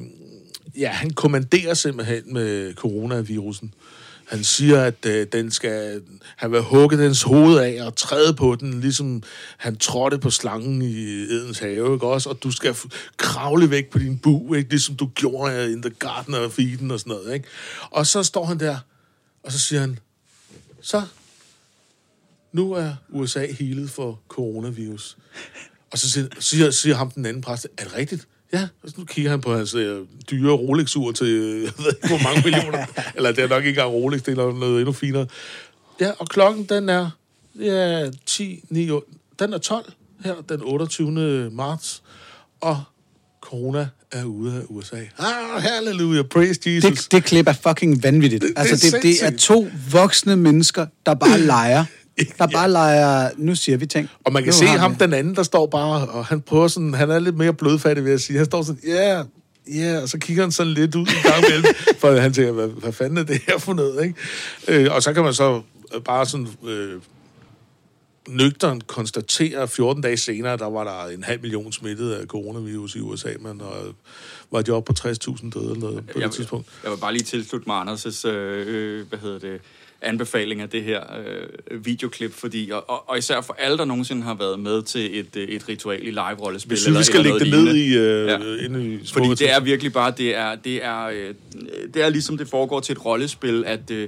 ja, han kommanderer simpelthen med coronavirusen. Han siger, at øh, den skal, han vil hugge dens hoved af og træde på den, ligesom han trådte på slangen i Edens have, ikke også? Og du skal kravle væk på din bu, ikke? Ligesom du gjorde in the Garden of Eden og sådan noget, ikke? Og så står han der, og så siger han, så, nu er USA helet for coronavirus. Og så siger, siger, siger ham den anden præst, er det rigtigt? Ja, og så nu kigger han på hans øh, dyre Rolex-ur til, øh, jeg ved ikke, hvor mange millioner. Eller det er nok ikke engang Rolex, det er noget endnu finere. Ja, og klokken, den er ja, 10, 9, 8, den er 12 her den 28. marts. Og corona er ude af USA. Ah, halleluja, praise Jesus. Det, det klip er fucking vanvittigt. Det- altså, det, det er to voksne mennesker, der bare [CLEARS THROAT] leger. Der bare leger, nu siger vi ting. Og man kan Nu se ham, vi- den anden, der står bare, og han prøver sådan, han er lidt mere blodfattig, vil jeg sige. Han står sådan, ja, yeah, ja, yeah, og så kigger han sådan lidt ud en gang imellem, [LAUGHS] for han tænker, hvad, hvad fanden er det her for noget, ikke? Øh, og så kan man så øh, bare sådan øh, nøgteren konstatere, 14 dage senere, der var der en halv million smittet af coronavirus i USA, men og var de oppe på 60.000 døde eller noget på jeg, det tidspunkt. Jeg vil bare lige tilslutte mig Anders' øh, øh, hvad hedder det, anbefaling af det her øh, videoklip, fordi, og, og, og især for alle, der nogensinde har været med til et, øh, et ritual i live-rollespil. Vi synes, vi skal lægge det ned i, øh, ja. inde i Fordi det er virkelig bare, det er, det er, øh, det er ligesom det foregår til et rollespil, at... Øh,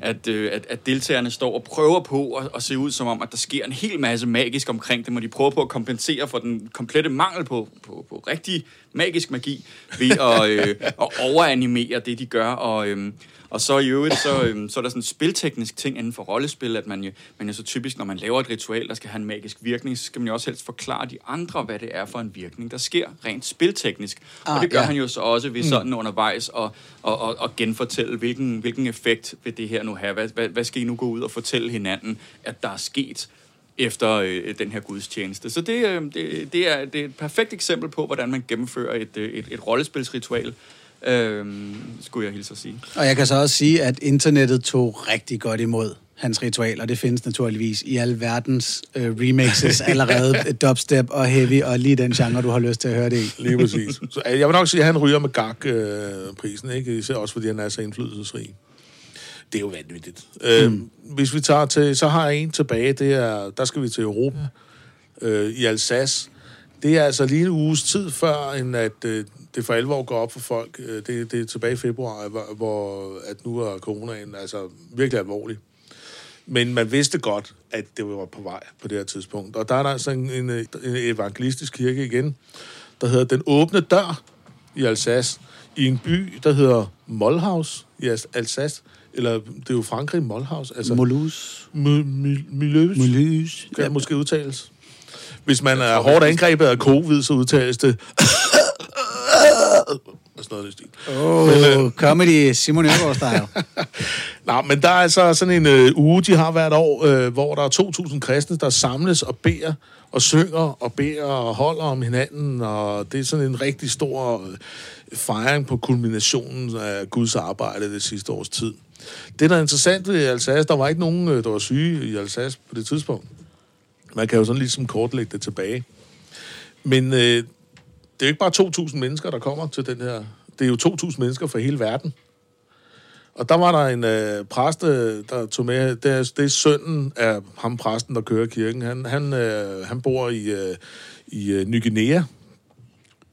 at, øh, at, at deltagerne står og prøver på at, at se ud som om, at der sker en hel masse magisk omkring dem, og de prøver på at kompensere for den komplette mangel på, på, på rigtig magisk magi ved at, øh, [LAUGHS] at overanimere det, de gør. Og, øh, og så i øvrigt, så, øhm, så er der sådan en spilteknisk ting inden for rollespil, at man jo, man jo så typisk, når man laver et ritual, der skal have en magisk virkning, så skal man jo også helst forklare de andre, hvad det er for en virkning, der sker rent spilteknisk. Ah, og det gør ja. han jo så også ved mm. sådan undervejs og, og, og, og genfortælle, hvilken, hvilken effekt vil det her nu have. Hvad, hvad, hvad skal I nu gå ud og fortælle hinanden, at der er sket? efter øh, den her gudstjeneste. Så det, øh, det, det, er, det er et perfekt eksempel på, hvordan man gennemfører et, øh, et, et rollespilsritual, Øhm, skulle jeg hilse at sige. Og jeg kan så også sige, at internettet tog rigtig godt imod hans ritual, og det findes naturligvis i al verdens øh, remixes [LAUGHS] allerede, dubstep og heavy, og lige den genre, du har lyst til at høre det i. Lige præcis. Så jeg vil nok sige, at han ryger med GAG-prisen, øh, ikke? Især også fordi han er så indflydelsesrig. Det er jo vanvittigt. Øh, mm. Øh, hvis vi tager til, så har jeg en tilbage, det er, der skal vi til Europa, øh, i Alsace. Det er altså lige en uges tid før, end at øh, det for alvor går op for folk. Øh, det, det er tilbage i februar, hvor, hvor at nu er coronaen altså virkelig alvorlig. Men man vidste godt, at det var på vej på det her tidspunkt. Og der er der altså en, en, en evangelistisk kirke igen, der hedder Den Åbne Dør i Alsace, i en by, der hedder Molhaus i Alsace. Eller det er jo Frankrig, Molhaus. Altså, Molus. Muløs. Muløs. Kan ja. måske udtales. Hvis man er hårdt angrebet af covid, så udtales det og sådan noget stil. Oh, men, comedy Simon Ørgaard-style. [LAUGHS] Nej, men der er altså sådan en uh, uge, de har hvert år, uh, hvor der er 2.000 kristne, der samles og beder og synger og beder og holder om hinanden, og det er sådan en rigtig stor uh, fejring på kulminationen af Guds arbejde det sidste års tid. Det, der er interessant ved Alsace, der var ikke nogen, der var syge i Alsace på det tidspunkt. Man kan jo sådan ligesom kortlægge det tilbage. Men øh, det er jo ikke bare 2.000 mennesker, der kommer til den her... Det er jo 2.000 mennesker fra hele verden. Og der var der en øh, præst, der tog med. Det er, det er sønnen af ham præsten, der kører kirken. Han, han, øh, han bor i, øh, i øh, Ny Guinea.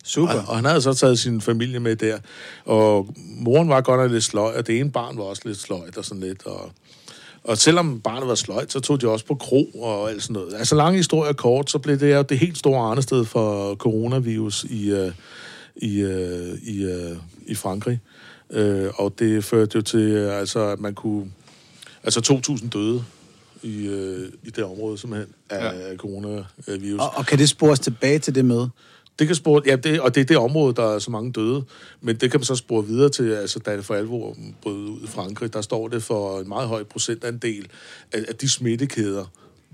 Super. Og, og han havde så taget sin familie med der. Og moren var godt nok lidt sløj, og det ene barn var også lidt sløjt og sådan lidt. Og, og selvom barnet var sløjt, så tog de også på kro og alt sådan noget. Altså lang historie kort, så blev det jo det helt store arnested for coronavirus i, uh, i, uh, i, uh, i Frankrig. Uh, og det førte jo til, altså, at man kunne... Altså 2.000 døde i, uh, i det område, simpelthen, af ja. coronavirus. Og, og kan det spores tilbage til det med? Det kan spore, ja, det, og det er det område, der er så mange døde. Men det kan man så spore videre til, altså da det for alvor brød ud i Frankrig, der står det for en meget høj procentandel af, af de smittekæder,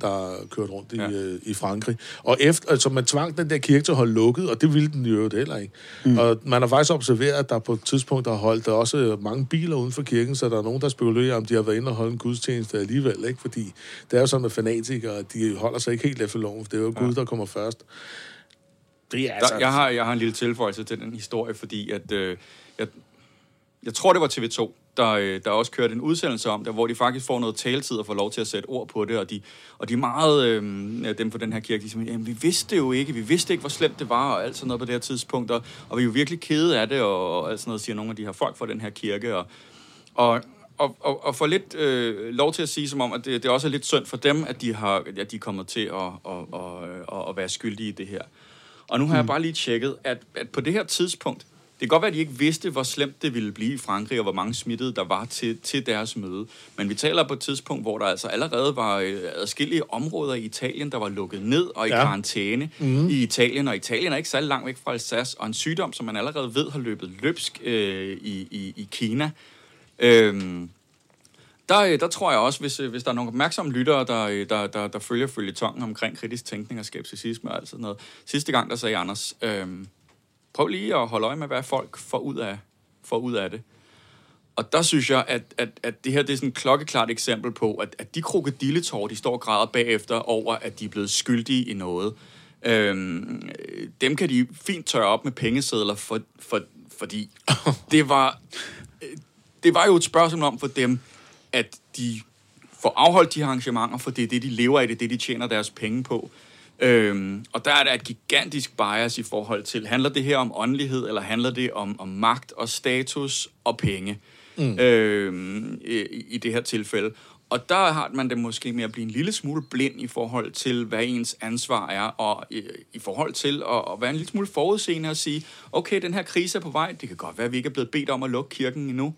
der kørt rundt i, ja. øh, i Frankrig. Og efter, altså man tvang den der kirke til at holde lukket, og det ville den jo heller ikke. Mm. Og man har faktisk observeret, at der på et tidspunkt har holdt der også mange biler uden for kirken, så der er nogen, der spekulerer, om de har været inde og holde en gudstjeneste alligevel, ikke? Fordi det er jo sådan med fanatikere, de holder sig ikke helt efter loven, for det er jo ja. Gud, der kommer først. Det er altså... Der, jeg, har, jeg har en lille tilføjelse til den historie, fordi at, øh, jeg, jeg tror, det var TV2, der, øh, der også kørte en udsendelse om det, hvor de faktisk får noget taletid og får lov til at sætte ord på det, og de, og de er meget, øh, dem for den her kirke, de siger, jamen, vi vidste jo ikke, vi vidste ikke, hvor slemt det var, og alt sådan noget på det her tidspunkt, og, og vi er jo virkelig kede af det, og, og alt sådan noget, siger nogle af de her folk fra den her kirke, og, og og, og, og få lidt øh, lov til at sige som om, at det, det også er lidt synd for dem, at de, har, at de er kommet til at, at, at, at, at være skyldige i det her. Og nu har mm. jeg bare lige tjekket, at, at på det her tidspunkt, det kan godt være, at de ikke vidste, hvor slemt det ville blive i Frankrig, og hvor mange smittede der var til, til deres møde. Men vi taler på et tidspunkt, hvor der altså allerede var øh, adskillige områder i Italien, der var lukket ned og i ja. karantæne mm. i Italien. Og Italien er ikke særlig langt væk fra Alsace, og en sygdom, som man allerede ved har løbet løbsk øh, i, i, i Kina. Øhm, der, øh, der tror jeg også, hvis, øh, hvis der er nogle opmærksomme lyttere, der, øh, der, der, der følger følgetongen omkring kritisk tænkning og skepticisme og alt sådan noget. Sidste gang, der sagde Anders, øhm, prøv lige at holde øje med, hvad folk får ud af, får ud af det. Og der synes jeg, at, at, at det her det er sådan et klokkeklart eksempel på, at, at de krokodilletår, de står og græder bagefter over, at de er blevet skyldige i noget, øhm, dem kan de fint tørre op med pengesedler, for, for, fordi [LAUGHS] det var, det var jo et spørgsmål om for dem, at de får afholdt de her arrangementer, for det er det, de lever af, det er det, de tjener deres penge på. Øhm, og der er der et gigantisk bias i forhold til, handler det her om åndelighed, eller handler det om, om magt og status og penge mm. øhm, i, i det her tilfælde. Og der har man det måske med at blive en lille smule blind i forhold til, hvad ens ansvar er, og i, i forhold til at, at være en lille smule forudseende og sige, okay, den her krise er på vej, det kan godt være, at vi ikke er blevet bedt om at lukke kirken endnu,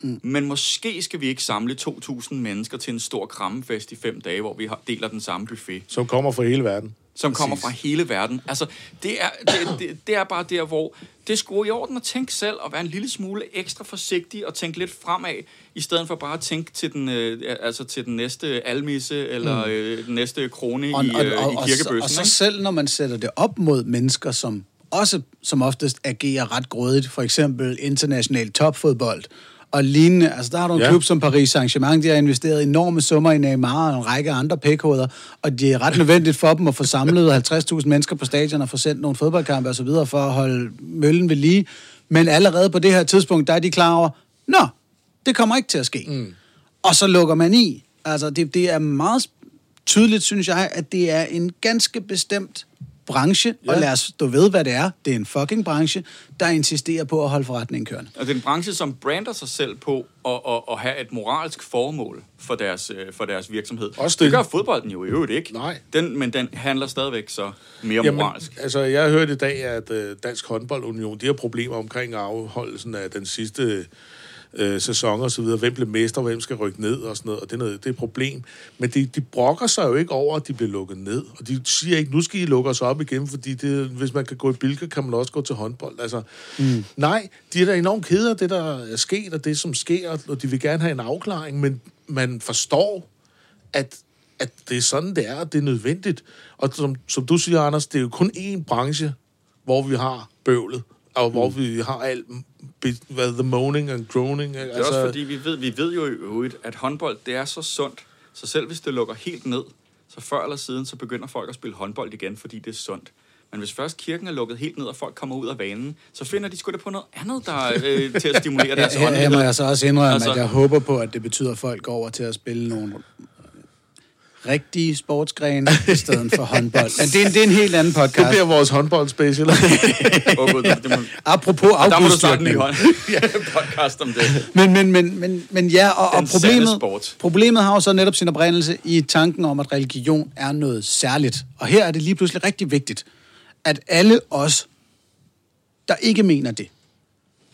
mm. men måske skal vi ikke samle 2.000 mennesker til en stor krammefest i fem dage, hvor vi har, deler den samme buffet Som kommer fra hele verden. som kommer fra hele verden. Altså, det er, det, det, det er bare der, hvor det sgu i orden at tænke selv og være en lille smule ekstra forsigtig og tænke lidt fremad, i stedet for bare at tænke til den, øh, altså til den næste almisse eller mm. øh, den næste krone Og, i, og, øh, og, i og, kirkebøssen. og så ikke? selv når man sætter det op mod mennesker, som også som oftest agerer ret grådigt, for eksempel international topfodbold, og lignende. Altså, der har du en Ja. klub som Paris Saint-Germain, de har investeret enorme summer i Neymar og en række andre pækoder, og det er ret nødvendigt for dem at få samlet 50.000 mennesker på stadion og få sendt nogle fodboldkampe osv. for at holde møllen ved lige. Men allerede på det her tidspunkt, der er de klar over, nå, det kommer ikke til at ske. Mm. Og så lukker man i. Altså, det, det er meget tydeligt, synes jeg, at det er en ganske bestemt branche, ja. og lad os stå ved, hvad det er. Det er en fucking branche, der insisterer på at holde forretningen kørende. Og det er en branche, som brander sig selv på at, at, at have et moralsk formål for deres, øh, for deres virksomhed. Også det det. gør fodbolden jo i øvrigt ikke. Nej. Den, men den handler stadigvæk så mere Jamen, moralsk. altså, jeg har hørt i dag, at øh, Dansk Håndboldunion, de har problemer omkring afholdelsen af den sidste øh, sæson og så videre. Hvem bliver mester, hvem skal rykke ned og sådan noget, og det er, noget, det er et problem. Men de, de brokker sig jo ikke over, at de bliver lukket ned. Og de siger ikke, nu skal I lukke os op igen, fordi det, hvis man kan gå i bilka, kan man også gå til håndbold. Altså, mm. Nej, de er da enormt kede af det, der er sket, og det, som sker, og de vil gerne have en afklaring, men man forstår, at, at det er sådan, det er, og det er nødvendigt. Og som, som du siger, Anders, det er jo kun én branche, hvor vi har bøvlet, og hvor Mm. vi har alt, hvad, the moaning and groaning. Det er altså, også fordi, vi ved, vi ved jo i øvrigt, at håndbold, det er så sundt, så selv hvis det lukker helt ned, så før eller siden, så begynder folk at spille håndbold igen, fordi det er sundt. Men hvis først kirken er lukket helt ned, og folk kommer ud af vanen, så finder de sgu da på noget andet, der er øh, [LAUGHS] til at stimulere deres Ja, her må åndelighed. jeg så også indrømme, Altså- altså, at jeg håber på, at det betyder, at folk går over til at spille nogle rigtige sportsgrene i stedet for [LAUGHS] håndbold. Men det er, en, det er en helt anden Det podcast. bliver vores håndboldspecial. [LAUGHS] Åh, Gud, det, det må, Apropos der må du starte en ny hånd. [LAUGHS] podcast om det. Men, men, men, men, men ja, og, og Den problemet, problemet har jo så netop sin oprindelse i tanken om, at religion er noget særligt. Og her er det lige pludselig rigtig vigtigt, at alle os, der ikke mener det,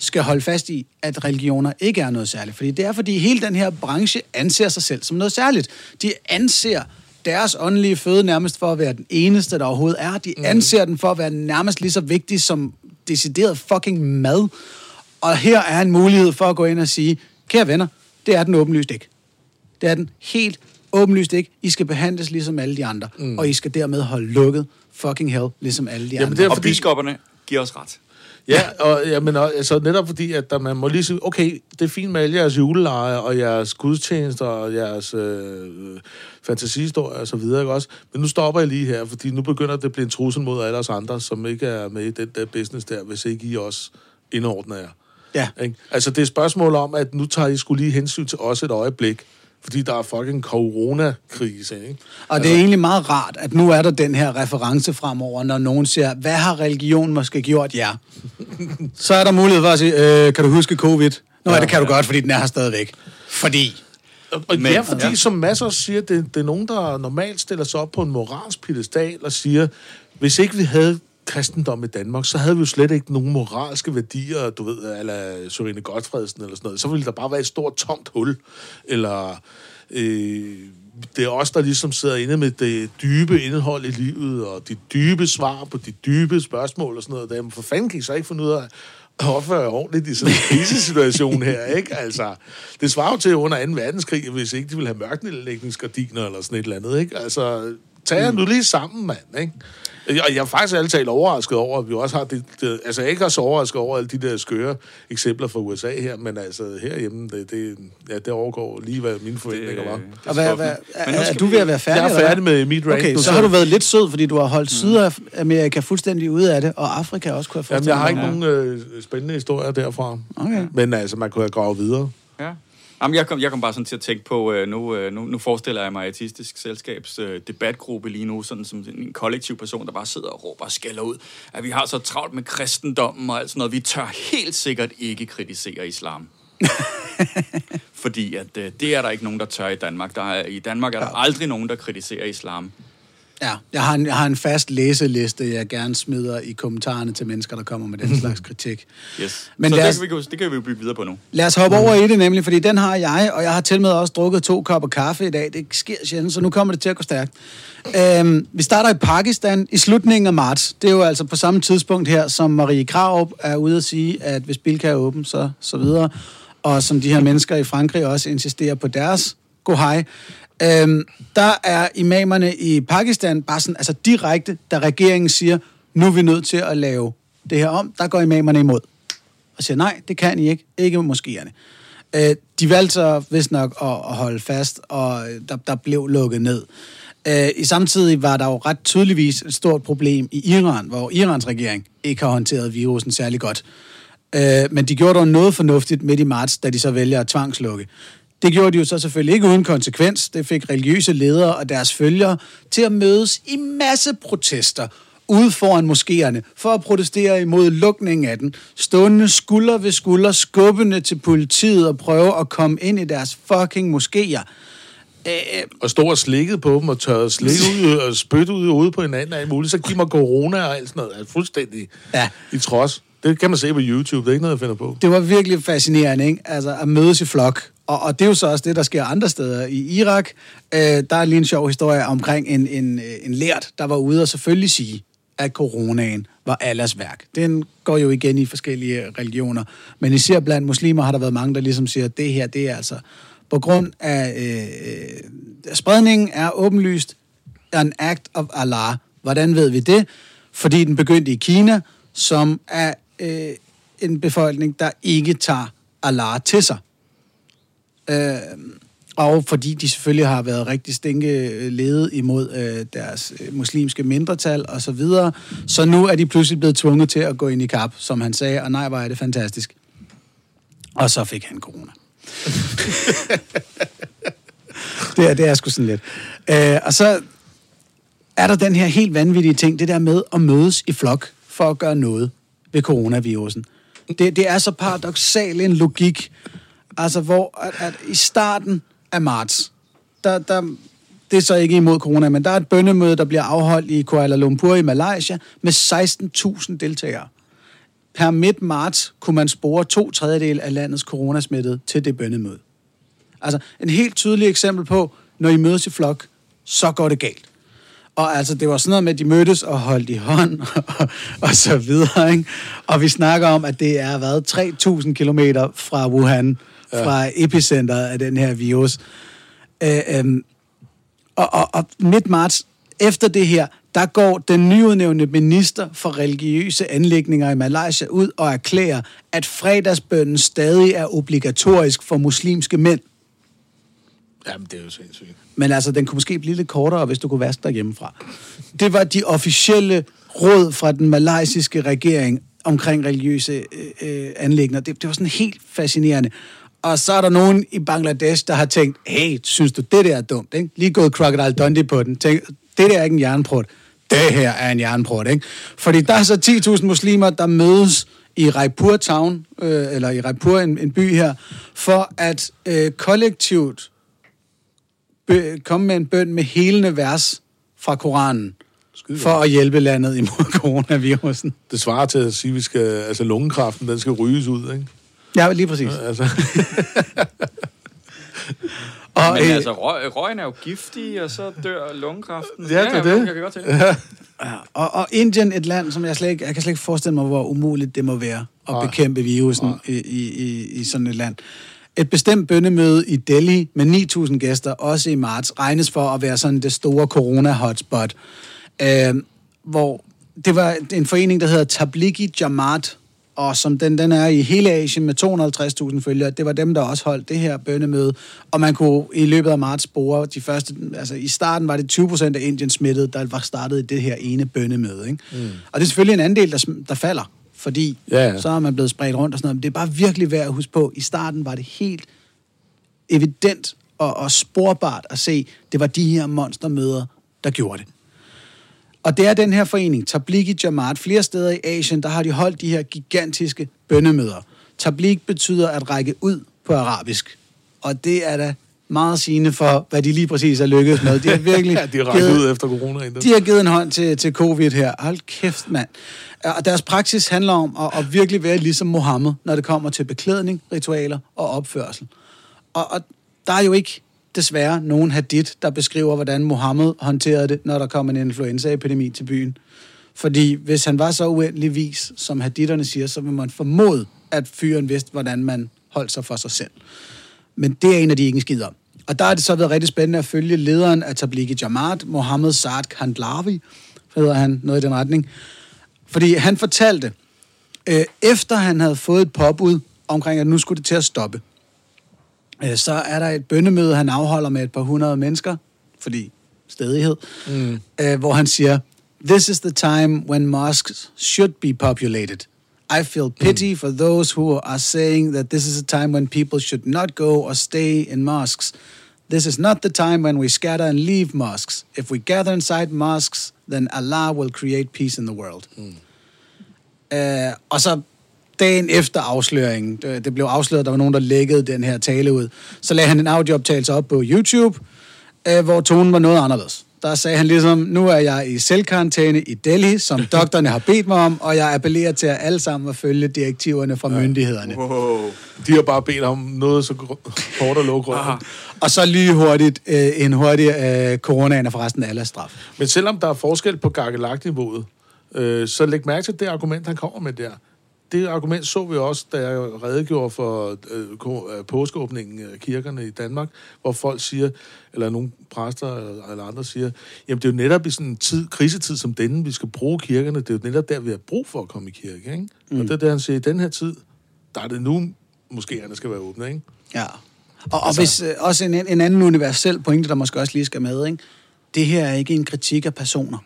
skal holde fast i, at religioner ikke er noget særligt. Fordi det er, fordi hele den her branche anser sig selv som noget særligt. De anser deres åndelige føde nærmest for at være den eneste, der overhovedet er. De anser den for at være nærmest lige så vigtig som decideret fucking mad. Og her er en mulighed for at gå ind og sige, kære venner, det er den åbenlyst ikke. Det er den helt åbenlyst ikke. I skal behandles ligesom alle de andre. Mm. Og I skal dermed holde lukket fucking hell, ligesom alle de Jamen, andre. det er Og fordi- biskopperne giver os ret. Ja, og jamen, og, altså, netop fordi, at der, man må lige sige, okay, det er fint med alle jeres juleleje, og jeres gudstjenester, og jeres øh, fantasihistorier og så videre, ikke også? Men nu stopper jeg lige her, fordi nu begynder det at blive en trussel mod alle os andre, som ikke er med i den der business der, hvis ikke I også indordner jer. Ja. Ikke? Altså, det er et spørgsmål om, at nu tager I skulle lige hensyn til os et øjeblik, fordi der er fucking coronakrise, ikke? Og det er egentlig meget rart, at nu er der den her reference fremover, når nogen siger, hvad har religion måske gjort jer? [LAUGHS] Så er der mulighed for at sige, øh, kan du huske covid? Nå, ja, det kan du godt, fordi den er her stadigvæk. Fordi. Og Men, ja, fordi ja. ja. som masser siger, det, det er nogen, der normalt stiller sig op på en moralsk pedestal og siger, hvis ikke vi havde kristendom i Danmark, så havde vi jo slet ikke nogen moralske værdier, du ved, eller Sørine Godfredsen eller sådan noget. Så ville der bare være et stort tomt hul. Eller øh, det er os, der ligesom sidder inde med det dybe indhold i livet, og de dybe svar på de dybe spørgsmål og sådan noget. Jamen, for fanden kan I så ikke finde ud af at opføre ordentligt i sådan en krisesituation her, [LAUGHS] ikke? Altså, det svarer jo til under 2. verdenskrig, hvis ikke de ville have mørknedlægningsgardiner eller sådan et eller andet, ikke? Altså, tag jer nu lige sammen, mand, ikke? Og jeg er faktisk altid talt overrasket over, at vi også har det, det altså jeg er ikke er så overrasket over alle de der skøre eksempler fra USA her, men altså herhjemme, det, det, ja, det overgår lige, hvad mine forventninger var. det Og hvad, hvad, er, er du ved at være færdig? Jeg er færdig med mit rant Okay, så har du været lidt sød, fordi du har holdt Sydamerika fuldstændig ude af det, og Afrika også, kunne jeg Jamen, jeg har ikke nogen øh, spændende historier derfra. Okay. Men altså, man kunne have gravet videre. Ja. Jamen, jeg, kom, jeg kom bare sådan til at tænke på, øh, nu, øh, nu, nu forestiller jeg mig Artistisk Selskabs øh, debatgruppe lige nu, sådan som en kollektiv person, der bare sidder og råber og skælder ud, at vi har så travlt med kristendommen og alt sådan noget. Vi tør helt sikkert ikke kritisere islam. [LAUGHS] Fordi at, øh, det er der ikke nogen, der tør i Danmark. Der er, I Danmark er der aldrig nogen, der kritiserer islam. Ja, jeg har, en, jeg har en fast læseliste, jeg gerne smider i kommentarerne til mennesker, der kommer med den slags kritik. Yes. Men så det, os- kan vi, det kan vi jo bygge videre på nu. Lad os hoppe over i det nemlig, fordi den har jeg, og jeg har til med også drukket to kopper kaffe i dag. Det sker sjældent, så nu kommer det til at gå stærkt. Øhm, vi starter i Pakistan i slutningen af marts. Det er jo altså på samme tidspunkt her, som Marie Krarup er ude at sige, at hvis Bilka er åben, så, så videre. Og som de her mennesker i Frankrig også insisterer på deres go hej. Øhm, der er imamerne i Pakistan bare sådan, altså direkte, da regeringen siger, nu er vi nødt til at lave det her om, der går imamerne imod og siger, nej, det kan I ikke. Ikke med moskéerne. Øh, de valgte så vist nok at, at holde fast, og øh, der, der blev lukket ned. Øh, I samtidig var der jo ret tydeligvis et stort problem i Iran, hvor Irans regering ikke har håndteret virusen særlig godt. Øh, men de gjorde dog noget fornuftigt midt i marts, da de så vælger at tvangslukke. Det gjorde de jo så selvfølgelig ikke uden konsekvens. Det fik religiøse ledere og deres følgere til at mødes i masse protester ude foran moskéerne for at protestere imod lukningen af den. Stående skulder ved skulder, skubbende til politiet og prøve at komme ind i deres fucking moskéer. Øh, Og stå og slikket på dem og tørre slik [LAUGHS] ud og spytte ud hovedet på hinanden og alt muligt. Så giv mig corona og alt sådan noget. Altså, fuldstændig Ja. i trods. Det kan man se på YouTube. Det er ikke noget, jeg finder på. det var virkelig fascinerende, ikke? Altså at mødes i flok. Og, og det er jo så også det, der sker andre steder. I Irak, øh, der er lige en sjov historie omkring en, en, øh, en lært, der var ude og selvfølgelig sige, at coronaen var Allahs værk. Den går jo igen i forskellige religioner. Men især blandt muslimer har der været mange, der ligesom siger, at det her, det er altså på grund af øh, spredningen er åbenlyst an act of Allah. Hvordan ved vi det? Fordi den begyndte i Kina, som er øh, en befolkning, der ikke tager Allah til sig. Øh, og fordi de selvfølgelig har været rigtig stinke øh, ledet imod øh, deres øh, muslimske mindretal og så videre, så nu er de pludselig blevet tvunget til at gå ind i kap, som han sagde, og nej, var er det fantastisk. Og så fik han corona. [LAUGHS] det, er, det er sgu sådan lidt. Øh, og så er der den her helt vanvittige ting, det der med at mødes i flok for at gøre noget ved coronavirusen. Det, det er så paradoxal en logik, altså hvor at, at i starten af marts, der, der, det er så ikke imod corona, men der er et bønnemøde, der bliver afholdt i Kuala Lumpur i Malaysia med 16.000 deltagere. Per midt marts kunne man spore to tredjedel af landets coronasmittede til det bønnemøde. Altså, en helt tydelig eksempel på, når I mødes i flok, så går det galt. Og altså, det var sådan noget med, at de mødtes og holdt i hånd, [LAUGHS] og, og så videre, ikke? Og vi snakker om, at det er været 3.000 kilometer fra Wuhan, ja. fra epicentret af den her virus. Øh, øhm, og, og, og midt marts, efter det her, der går den nyudnævnte minister for religiøse anlægninger i Malaysia ud og erklærer, at fredagsbønnen stadig er obligatorisk for muslimske mænd. Jamen, det er jo sindssygt. Men altså, den kunne måske blive lidt kortere, hvis du kunne vaske dig hjemmefra. Det var de officielle råd fra den malaysiske regering omkring religiøse øh, øh, anlægner. Det, det var sådan helt fascinerende. Og så er der nogen i Bangladesh, der har tænkt, hey, synes du, det der er dumt? Ikke? Lige gået Crocodile Dundee på den. Tænk, det der er ikke en jernprut. Det her er en jernprut, ikke? Fordi der er så 10.000 muslimer, der mødes i Raipur Town, øh, eller i Raipur, en, en by her, for at øh, kollektivt bø- komme med en bøn med helende vers fra Koranen, for at hjælpe landet imod [LAUGHS] coronavirusen. Det svarer til at sige, at vi skal, altså lungekræften, den skal ryges ud, ikke? Ja, lige præcis. Altså, [LAUGHS] Og, Men øh, altså, røg, røgen er jo giftig, og så dør lungekræften. Ja, det er jeg, det. Jeg kan godt tænke. Ja. ja, og, og Indien, et land, som jeg slet ikke, jeg kan slet ikke forestille mig, hvor umuligt det må være at Nej. bekæmpe virusen i, i, i, i sådan et land. Et bestemt bønnemøde i Delhi med 9.000 gæster, også i marts, regnes for at være sådan det store corona-hotspot. Øh, hvor det var en forening, der hedder Tablighi Jamaat, og som den, den er i hele Asien med 250.000 følgere. Det var dem, der også holdt det her bønnemøde. Og man kunne i løbet af marts spore de første... Altså i starten var det 20 procent af Indien smittet, der var startet i det her ene bønnemøde. Ikke? Mm. Og det er selvfølgelig en andel, der, der falder, fordi Ja, ja. så er man blevet spredt rundt og sådan noget. Men det er bare virkelig værd at huske på. I starten var det helt evident og, og sporbart at se, det var de her monstermøder, der gjorde det. Og det er den her forening, Tablighi Jamaat. Flere steder i Asien, der har de holdt de her gigantiske bønnemøder. Tabligh betyder at række ud på arabisk. Og det er da meget sigende for, hvad de lige præcis er lykkedes med. De har [LAUGHS] virkelig ja, de har rækket ud efter corona. De har givet en hånd til, til covid her. Hold kæft, mand. Og deres praksis handler om at, at virkelig være ligesom Mohammed, når det kommer til beklædning, ritualer og opførsel. Og, og der er jo ikke desværre nogen hadith, der beskriver, hvordan Mohammed håndterede det, når der kom en influenzaepidemi til byen. Fordi hvis han var så uendelig vis, som haditherne siger, så vil man formode, at fyren vidste, hvordan man holdt sig for sig selv. Men det er en af de ikke skider om. Og der er det så været rigtig spændende at følge lederen af Tablighi Jamaat, Mohammed Saad Kandlavi, hedder han, noget i den retning. Fordi han fortalte, øh, efter han havde fået et påbud omkring, at nu skulle det til at stoppe, så er der et bønnemøde, han afholder med et par hundrede mennesker, fordi stedighed, mm. øh, hvor han siger, This is the time when mosques should be populated. I feel pity mm. for those who are saying that this is a time when people should not go or stay in mosques. This is not the time when we scatter and leave mosques. If we gather inside mosques, then Allah will create peace in the world. Mm. Uh, og så dagen efter afsløringen, det, det blev afsløret, at der var nogen, der lækkede den her tale ud, så lagde han en audiooptagelse op på YouTube, uh, hvor tonen var noget anderledes der sagde han ligesom, nu er jeg i selvkarantæne i Delhi, som [LAUGHS] doktorerne har bedt mig om, og jeg appellerer til at alle sammen at følge direktiverne fra ja. myndighederne. Wow. De har bare bedt om noget så kort og lågrød. Og så lige hurtigt øh, en hurtig øh, coronaen er forresten alle straf. Men selvom der er forskel på gakkelagt-niveauet, øh, så læg mærke til det argument, han kommer med der det argument så vi også, da jeg redegjorde for øh, øh, påskeåbningen af kirkerne i Danmark, hvor folk siger, eller nogle præster eller, andre siger, jamen det er jo netop i sådan en tid, krisetid som denne, vi skal bruge kirkerne, det er jo netop der, vi har brug for at komme i kirke, ikke? Mm. Og det er det, han siger, i den her tid, der er det nu, måske der skal være åbne, ikke? Ja. Og, altså, og hvis, øh, også en, en anden universel pointe, der måske også lige skal med, ikke? Det her er ikke en kritik af personer.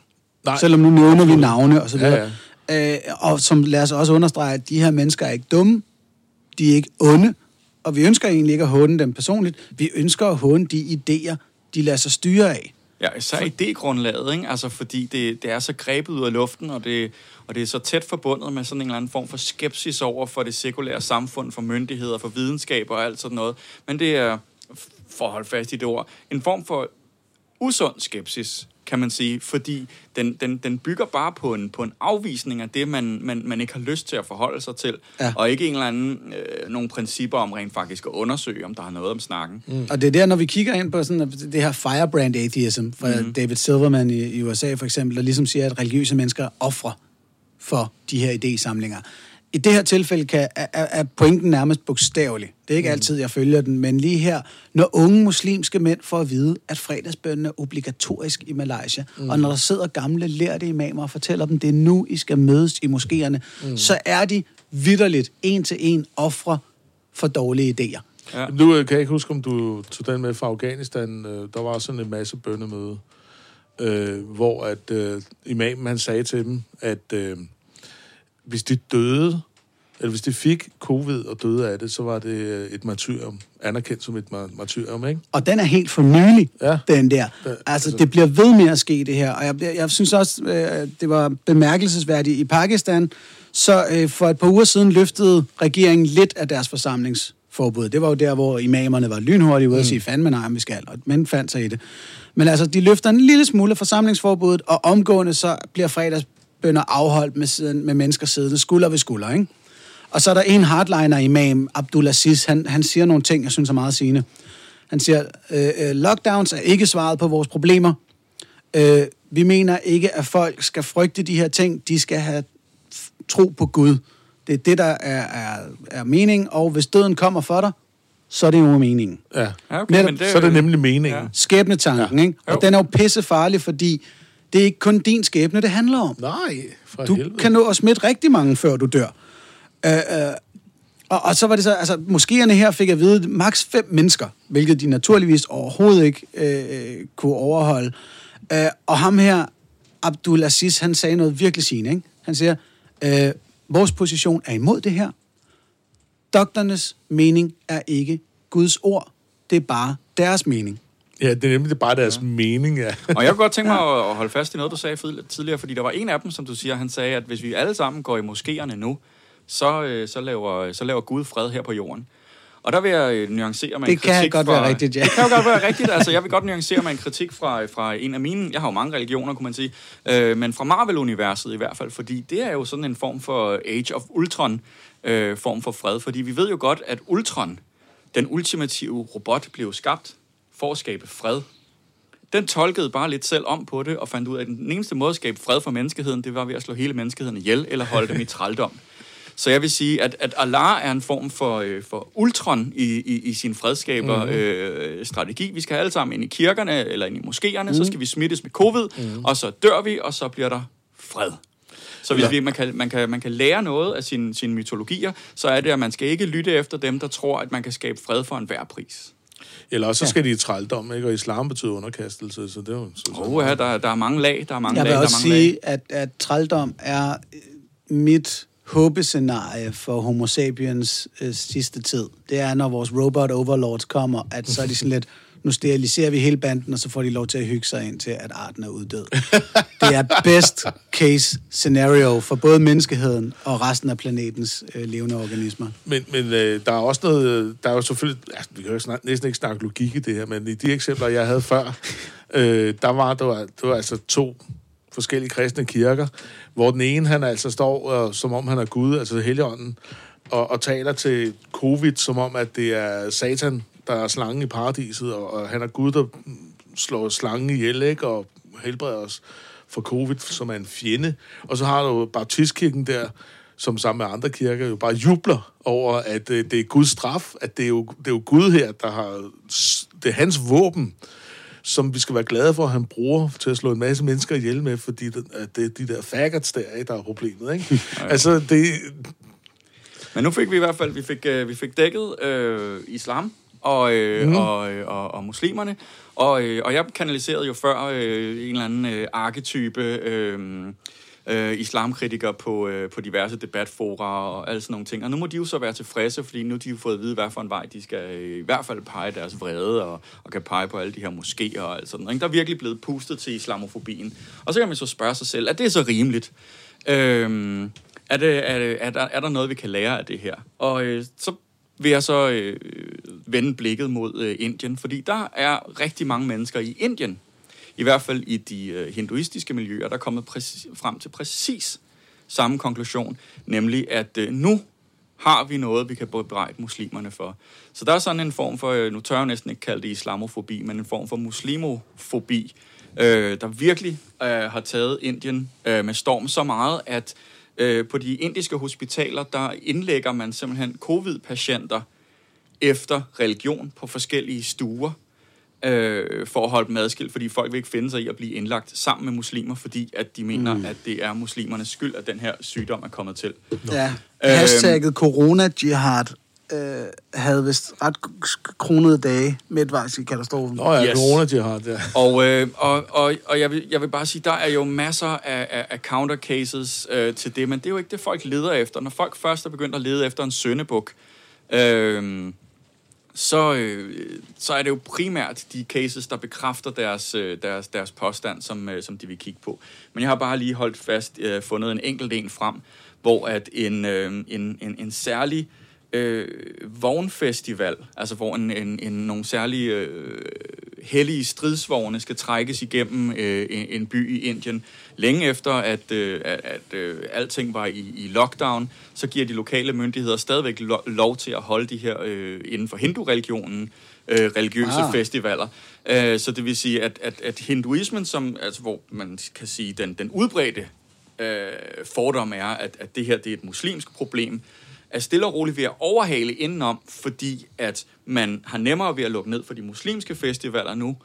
Nej. Selvom nu nævner vi navne og så videre. Ja, ja. Øh, og som lad os også understrege, at de her mennesker er ikke dumme, de er ikke onde, og vi ønsker egentlig ikke at håne dem personligt. Vi ønsker at håne de idéer, de lader sig styre af. Ja, især idégrundlaget, ikke? Altså, fordi det, det er så grebet ud af luften, og det, og det er så tæt forbundet med sådan en eller anden form for skepsis over for det sekulære samfund, for myndigheder, for videnskab og alt sådan noget. Men det er, for at holde fast i det ord, en form for usund skepsis, kan man sige, fordi den, den, den bygger bare på en, på en afvisning af det, man, man, man ikke har lyst til at forholde sig til, ja. og ikke en eller anden øh, nogle principper om rent faktisk at undersøge, om der er noget om snakken. Mm. Og det er der, når vi kigger ind på sådan, det her firebrand atheism fra mm. David Silverman i, i USA for eksempel, der ligesom siger, at religiøse mennesker er ofre for de her idésamlinger. I det her tilfælde kan, er, er pointen nærmest bogstavelig. Det er ikke mm. altid, jeg følger den, men lige her, når unge muslimske mænd får at vide, at fredagsbønnen er obligatorisk i Malaysia, mm. og når der sidder gamle lærte imamer og fortæller dem, det er nu, I skal mødes i moskéerne, mm. så er de vidderligt en til en ofre for dårlige idéer. Ja. Nu øh, kan jeg ikke huske, om du tog den med fra Afghanistan. Øh, der var sådan en masse bønnemøde, øh, hvor at øh, imamen han sagde til dem, at øh, hvis de døde, eller hvis de fik covid og døde af det, så var det øh, et martyrium, anerkendt som et martyrium, ikke? Og den er helt for nylig, ja. den der. Altså, altså, det bliver ved med at ske, det her. Og jeg, jeg synes også, øh, det var bemærkelsesværdigt i Pakistan, så øh, for et par uger siden løftede regeringen lidt af deres forsamlingsforbud. Det var jo der, hvor imamerne var lynhurtige ude mm. og sige, fandme nej, vi skal, og men fandt sig i det. Men altså, de løfter en lille smule af forsamlingsforbuddet, og omgående så bliver fredags bønder afholdt med, siden, med mennesker siddende skulder ved skulder, ikke? Og så er der en hardliner imam, Abdulaziz, han, han siger nogle ting, jeg synes er meget sigende. Han siger, øh, øh, lockdowns er ikke svaret på vores problemer. Øh, vi mener ikke, at folk skal frygte de her ting. De skal have tro på Gud. Det er det, der er, er, er mening, og hvis døden kommer for dig, så er det jo meningen. Ja, okay, Netop, men det er så er det nemlig meningen. Ja. Skæbnetanken, ja. ikke? Og jo. den er jo pisse farlig, fordi det er ikke kun din skæbne, det handler om. Nej, for Du helvede. kan nå at smitte rigtig mange, før du dør. Øh, øh, og, og så var det så, altså, moskéerne her fik at vide maks fem mennesker, hvilket de naturligvis overhovedet ikke øh, kunne overholde. Øh, og ham her, Abdul Aziz, han sagde noget virkelig sigende, ikke? Han siger, øh, vores position er imod det her. Doktornes mening er ikke Guds ord. Det er bare deres mening. Ja, det er nemlig bare deres ja. mening, ja. Og jeg kunne godt tænke mig [LAUGHS] at holde fast i noget, du sagde tidligere, fordi der var en af dem, som du siger, han sagde, at hvis vi alle sammen går i moskéerne nu, så, øh, så, laver, så laver Gud fred her på jorden. Og der vil jeg øh, nuancere med Det en kan kritik godt fra, være rigtigt, ja. Det kan jo godt være [LAUGHS] rigtigt. Altså, jeg vil godt nuancere med en kritik fra, fra en af mine... Jeg har jo mange religioner, kunne man sige. Øh, men fra Marvel-universet i hvert fald, fordi det er jo sådan en form for Age of Ultron øh, form for fred. Fordi vi ved jo godt, at Ultron, den ultimative robot, blev skabt for at skabe fred den tolkede bare lidt selv om på det, og fandt ud af, at den eneste måde at skabe fred for menneskeheden, det var ved at slå hele menneskeheden ihjel, eller holde dem i trældom. [LAUGHS] Så jeg vil sige, at, at Allah er en form for, øh, for ultron i, i, i sin fredskaber mm-hmm. øh, strategi. Vi skal alle sammen ind i kirkerne, eller ind i moskéerne, mm. så skal vi smittes med covid, mm. og så dør vi, og så bliver der fred. Så hvis Ja. vi, man, kan, man, kan, man kan lære noget af sine, sine mytologier, så er det, at man skal ikke lytte efter dem, der tror, at man kan skabe fred for enhver pris. Eller også så skal de i trældom, ikke? Og islam betyder underkastelse, så det er jo... Oh, ja, der, der er mange lag, der er mange Jeg lag, vil der er også mange lag. sige, at, at trældom er mit håbescenarie for homo sapiens øh, sidste tid. Det er, når vores robot overlords kommer, at så er de sådan lidt, nu steriliserer vi hele banden, og så får de lov til at hygge sig ind til, at arten er uddød. [LAUGHS] Det er best case scenario for både menneskeheden og resten af planetens øh, levende organismer. Men, men øh, der er også noget... øh, Der er jo selvfølgelig... Altså, vi kan jo snak, næsten ikke snakke logik i det her, men i de eksempler, jeg havde før, øh, der var der var, der var altså to forskellige kristne kirker, hvor den ene, han altså står, og, som om han er Gud, altså Helligånden, og, og taler til covid, som om, at det er Satan, der er slangen i paradiset, og, og han er Gud, der slår slangen ihjel, ikke? Og helbreder os for covid, som er en fjende. Og så har du Baptistkirken der, som sammen med andre kirker jo bare jubler over, at øh, det er Guds straf, at det er, jo, det er jo Gud her, der har... Det er hans våben, som vi skal være glade for, at han bruger til at slå en masse mennesker ihjel med, fordi det, at det er de der faggots der, der er problemet, ikke? [LAUGHS] altså, det, Men nu fik vi i hvert fald vi fik, øh, vi fik dækket øh, islam og, øh, mm. og, øh, og, og muslimerne. Og, øh, og jeg kanaliserede jo før øh, en eller anden øh, arketype øh, øh, islamkritiker på, øh, på diverse debatfora og alle sådan nogle ting. Og nu må de jo så være tilfredse, fordi nu har de jo fået at vide, hvad for en vej de skal i hvert fald pege deres vrede og, og kan pege på alle de her moskéer og alt sådan noget. Der er virkelig blevet pustet til islamofobien. Og så kan man så spørge sig selv, er det så rimeligt? Øhm, er, det, er, det, er, der, er der noget, vi kan lære af det her? Og øh, så vil jeg så øh, vende blikket mod øh, Indien, fordi der er rigtig mange mennesker i Indien, i hvert fald i de øh, hinduistiske miljøer, der er kommet præcis, frem til præcis samme konklusion, nemlig at øh, nu har vi noget, vi kan bebrejde muslimerne for. Så der er sådan en form for, øh, nu tør jeg næsten ikke kalde det islamofobi, men en form for muslimofobi, øh, der virkelig øh, har taget Indien øh, med storm så meget, at øh, på de indiske hospitaler, der indlægger man simpelthen covid-patienter efter religion på forskellige stuer, øh, for at holde dem adskilt, fordi folk vil ikke finde sig i at blive indlagt sammen med muslimer, fordi at de mener, mm. at det er muslimernes skyld, at den her sygdom er kommet til. Ja. Hashtagget corona-jihad øh, havde vist ret kronede dage midtvejs i katastrofen. Nå ja, Yes. corona-jihad, ja. Og, øh, og, og, og jeg, vil, jeg vil bare sige, der er jo masser af, af, af counter cases øh, til det, men det er jo ikke det, folk leder efter. Når folk først er begyndt at lede efter en søndebuk, øh, så, øh, så er det jo primært de cases, der bekræfter deres, øh, deres, deres påstand, som, øh, som de vil kigge på. Men jeg har bare lige holdt fast, øh, fundet en enkelt en frem, hvor at en, øh, en, en, en særlig øh, vognfestival, altså hvor en, en, en, nogle særlige øh, hellige stridsvogne skal trækkes igennem øh, en, en by i Indien. Længe efter, at, øh, at, at øh, alting var i, i lockdown, så giver de lokale myndigheder stadigvæk lo- lov til at holde de her øh, inden for hindu-religionen øh, religiøse ah. festivaler. Øh, så det vil sige, at, at, at hinduismen, som, altså, hvor man kan sige, den, den udbredte øh, fordom er, at, at det her det er et muslimsk problem, er stille og roligt ved at overhale indenom, fordi at man har nemmere ved at lukke ned for de muslimske festivaler nu,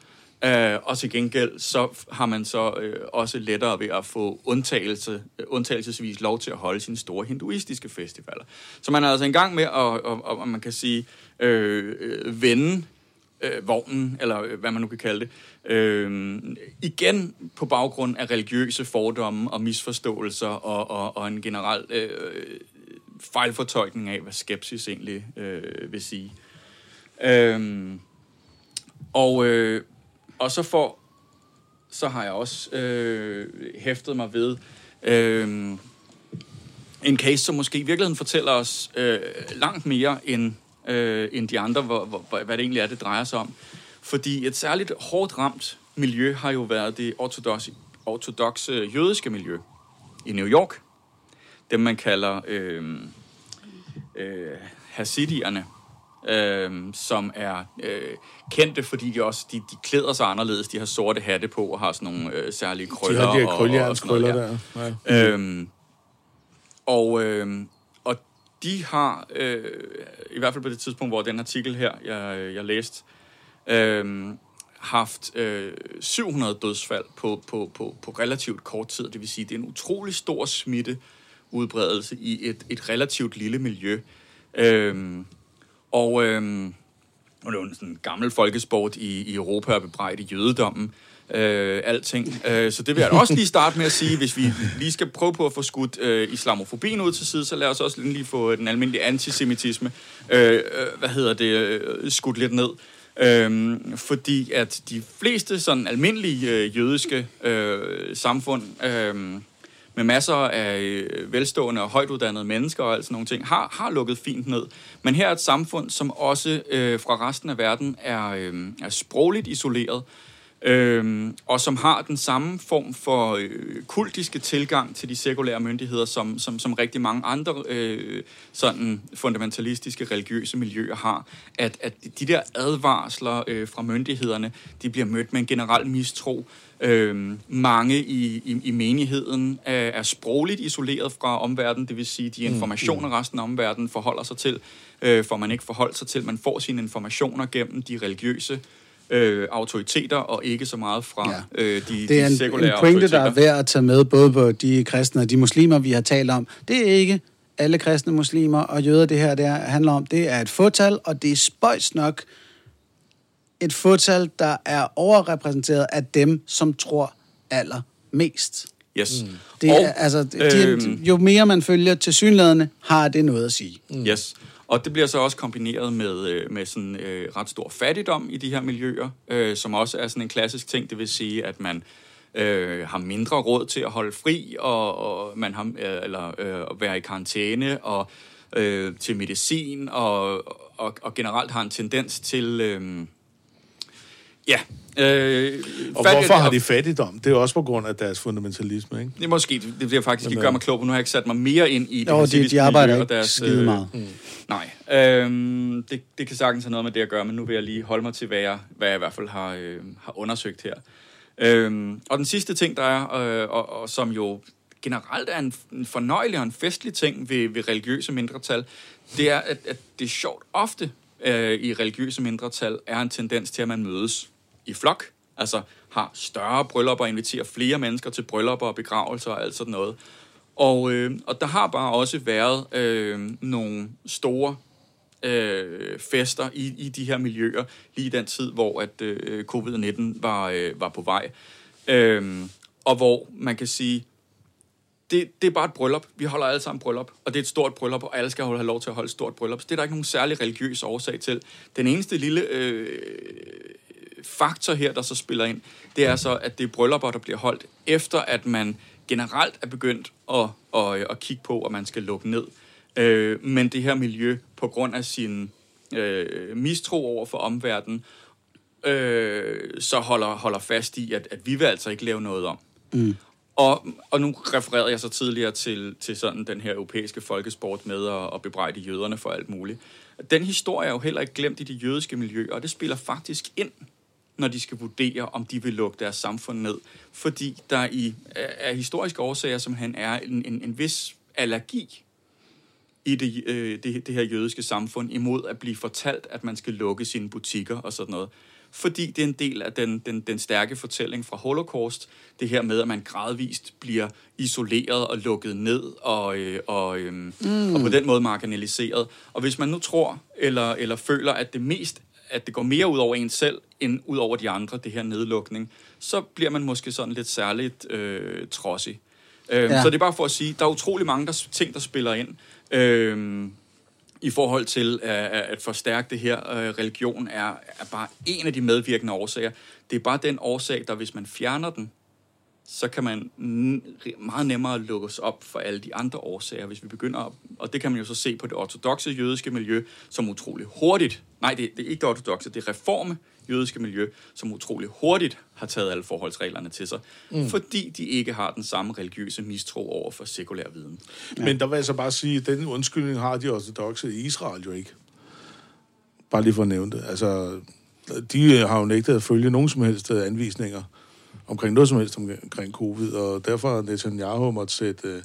øh, og til gengæld så har man så øh, også lettere ved at få undtagelse, øh, undtagelsesvis lov til at holde sine store hinduistiske festivaler. Så man er altså i gang med at, og, og, man kan sige, øh, øh, vende øh, vognen, eller øh, hvad man nu kan kalde det, øh, igen på baggrund af religiøse fordomme og misforståelser og, og, og en generel øh, fejlfortolkning af, hvad skepsis egentlig øh, vil sige. Øhm, og, øh, og så får så har jeg også øh, hæftet mig ved øh, en case, som måske i virkeligheden fortæller os øh, langt mere end, øh, end de andre, hvor, hvor, hvad det egentlig er, det drejer sig om. Fordi et særligt hårdt ramt miljø har jo været det ortodoxe, ortodoxe jødiske miljø i New York. Dem man kalder øh, øh, hasidierne øh, som er øh, kendte, fordi de også de, de klæder sig anderledes. De har sorte hatte på og har sådan nogle øh, særlige krøller. De har de her og, og, og der. Ja. Øhm, og, øh, og de har, øh, i hvert fald på det tidspunkt, hvor den artikel her, jeg, jeg læste, øh, haft øh, 700 dødsfald på, på, på, på relativt kort tid. Det vil sige, det er en utrolig stor udbredelse i et, et relativt lille miljø. Øhm, og øhm, og det er jo en sådan gammel folkesport i, i Europa at bebrejde jødedommen. Øh, alting. Øh, så det vil jeg også lige starte med at sige, hvis vi lige skal prøve på at få skudt øh, islamofobien ud til side, så lad os også lige få den almindelige antisemitisme, øh, øh, hvad hedder det, øh, skudt lidt ned. Øhm, fordi at de fleste sådan almindelige øh, jødiske øh, samfund øh, med masser af øh, velstående og højtuddannede mennesker og alt sådan nogle ting, har, har lukket fint ned. Men her er et samfund, som også øh, fra resten af verden er, øh, er sprogligt isoleret, Øhm, og som har den samme form for øh, kultiske tilgang til de sekulære myndigheder, som, som, som rigtig mange andre øh, sådan fundamentalistiske religiøse miljøer har, at, at de der advarsler øh, fra myndighederne, de bliver mødt med en generel mistro. Øh, mange i, i, i menigheden er, er sprogligt isoleret fra omverdenen, det vil sige, de informationer resten af omverdenen forholder sig til, øh, for man ikke forholder sig til. Man får sine informationer gennem de religiøse øh, autoriteter, og ikke så meget fra Ja. øh, de, Det er de en, sekulære en pointe, der er værd at tage med, både på de kristne og de muslimer, vi har talt om. Det er ikke alle kristne muslimer og jøder, det her det her handler om. Det er et fåtal, og det er spøjs nok et fåtal, der er overrepræsenteret af dem, som tror allermest. Yes. Det og, er, altså, de, øhm, jo mere man følger til synlædende, har det noget at sige. Mm. Yes. Og det bliver så også kombineret med, øh, med sådan øh, ret stor fattigdom i de her miljøer, øh, som også er sådan en klassisk ting. Det vil sige, at man øh, har mindre råd til at holde fri, og, og man har øh, eller øh, at være i karantæne og øh, til medicin, og, og, og generelt har en tendens til øh, ja. Øh, Og fattig- hvorfor har de fattigdom? Det er også på grund af deres fundamentalisme, ikke? Det måske, det jeg faktisk ikke øh, gøre mig klog på. Nu har jeg ikke sat mig mere ind i det Jo, de, de arbejder ikke skide øh, meget. Nej, øhm, det, det kan sagtens have noget med det at gøre, men nu vil jeg lige holde mig til, hvad jeg, hvad jeg i hvert fald har, øh, har undersøgt her. Øhm, og den sidste ting, der er, øh, og, og som jo generelt er en, en fornøjelig og en festlig ting ved, ved religiøse mindretal, det er, at, at det er sjovt ofte øh, i religiøse mindretal er en tendens til, at man mødes i flok, altså har større bryllupper og inviterer flere mennesker til bryllupper og begravelser og alt sådan noget. Og, øh, og der har bare også været øh, nogle store øh, fester i, i de her miljøer, lige i den tid, hvor at øh, covid-19 var, øh, var på vej. Øh, og hvor man kan sige, det, det er bare et bryllup. Vi holder alle sammen bryllup, og det er et stort bryllup, og alle skal have lov til at holde et stort bryllup. Så det er der ikke nogen særlig religiøs årsag til. Den eneste lille øh, faktor her, der så spiller ind, det er så, at det er bryllupper, der bliver holdt, efter at man generelt er begyndt at, at, at kigge på, at man skal lukke ned. Øh, men det her miljø, på grund af sin øh, mistro over for omverdenen, øh, så holder, holder fast i, at, at vi vil altså ikke lave noget om. Mm. Og, og nu refererede jeg så tidligere til, til sådan den her europæiske folkesport med at, at bebrejde jøderne for alt muligt. Den historie er jo heller ikke glemt i de jødiske miljøer, og det spiller faktisk ind, når de skal vurdere, om de vil lukke deres samfund ned. Fordi der i, af af historiske årsager, som han er en, en, en vis allergi i det, øh, det, det her jødiske samfund imod at blive fortalt, at man skal lukke sine butikker og sådan noget. Fordi det er en del af den, den, den stærke fortælling fra Holocaust, det her med, at man gradvist bliver isoleret og lukket ned og, øh, og, øh, mm. og på den måde marginaliseret. Og hvis man nu tror eller, eller føler, at det mest at det går mere ud over en selv, end ud over de andre, det her nedlukning, så bliver man måske sådan lidt særligt øh, trodsig. Øh, Ja. Så det er bare for at sige, der er utrolig mange der, ting, der spiller ind. Øh, i forhold til uh, at forstærke det her. Uh, religion er, er bare en af de medvirkende årsager. Det er bare den årsag, der hvis man fjerner den, så kan man meget nemmere lukkes op for alle de andre årsager, hvis vi begynder, og det kan man jo så se på det ortodoxe jødiske miljø, som utrolig hurtigt, nej, det, det er ikke det ortodoxe, det er reforme jødiske miljø, som utrolig hurtigt har taget alle forholdsreglerne til sig, mm. fordi de ikke har den samme religiøse mistro over for sekulær viden. Ja. Men der vil jeg så bare sige, at den undskyldning har de ortodoxe i Israel jo ikke. Bare lige for at nævne det. Altså, de har jo nægtet at følge nogen som helst anvisninger omkring noget som helst omkring covid, og derfor har Netanyahu måtte sætte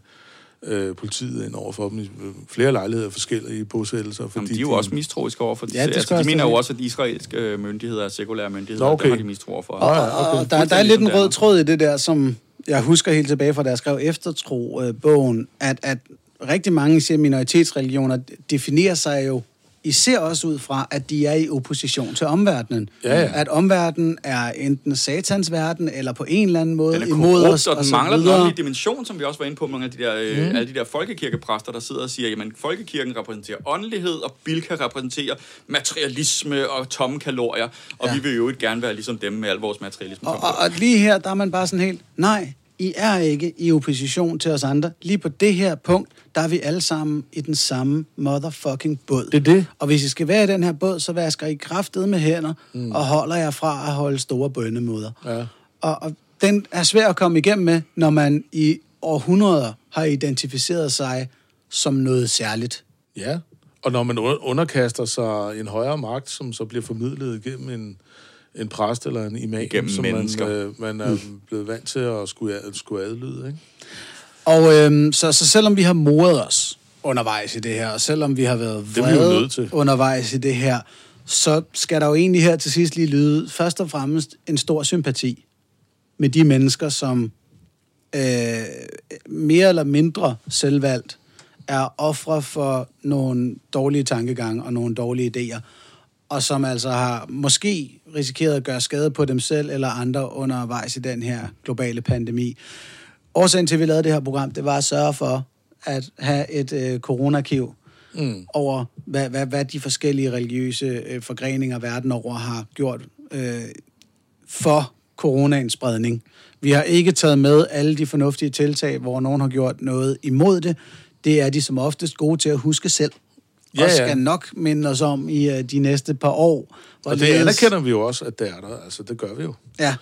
øh, politiet ind over for dem i flere lejligheder forskellige bosættelser. Fordi Jamen, de er jo de, også mistroiske over for ja, det. Altså, de mener jo også, at israelske øh, myndigheder er sekulære myndigheder, okay. og der har de mistro over for. Og, ja, okay. og der, der er lidt en rød tråd i det der, som jeg husker helt tilbage fra, da jeg skrev Eftertro-bogen, øh, at, at rigtig mange minoritetsreligioner definerer sig jo især også ud fra, at de er i opposition til omverdenen. Ja, ja. At omverdenen er enten satans verden, eller på en eller anden måde den er imod os. og den mangler den åndelige dimension, som vi også var inde på, mange af de der, øh, mm. alle de der folkekirkepræster, der sidder og siger, jamen folkekirken repræsenterer åndelighed, og Bilka repræsenterer materialisme og tomme kalorier, og ja. vi vil jo ikke gerne være ligesom dem med al vores materialisme. Og, og, og lige her, der er man bare sådan helt, nej, i er ikke i opposition til os andre. Lige på det her punkt, der er vi alle sammen i den samme motherfucking båd. Det er det. Og hvis I skal være i den her båd, så vasker I kraftet med hænder, mm. og holder jer fra at holde store bønnemoder. Ja. Og, og den er svær at komme igennem med, når man i århundreder har identificeret sig som noget særligt. Ja, og når man underkaster sig en højere magt, som så bliver formidlet gennem en, en præst eller en imam, Gennem som man, øh, man er mm. blevet vant til at skulle, skulle adlyde. Ikke? Og øhm, så, så selvom vi har moret os undervejs i det her, og selvom vi har været vrede undervejs i det her, så skal der jo egentlig her til sidst lige lyde først og fremmest en stor sympati med de mennesker, som øh, mere eller mindre selvvalgt er ofre for nogle dårlige tankegange og nogle dårlige idéer, og som altså har måske risikeret at gøre skade på dem selv eller andre undervejs i den her globale pandemi. Årsagen til, at vi lavede det her program, det var at sørge for at have et øh, coronakiv mm. over, hvad, hvad, hvad de forskellige religiøse øh, forgreninger verden over har gjort øh, for coronaens spredning. Vi har ikke taget med alle de fornuftige tiltag, hvor nogen har gjort noget imod det. Det er de som oftest gode til at huske selv ja, og skal ja. nok minde os om i uh, de næste par år. Og det anerkender vi jo også, at det er der. Altså, det gør vi jo. Ja.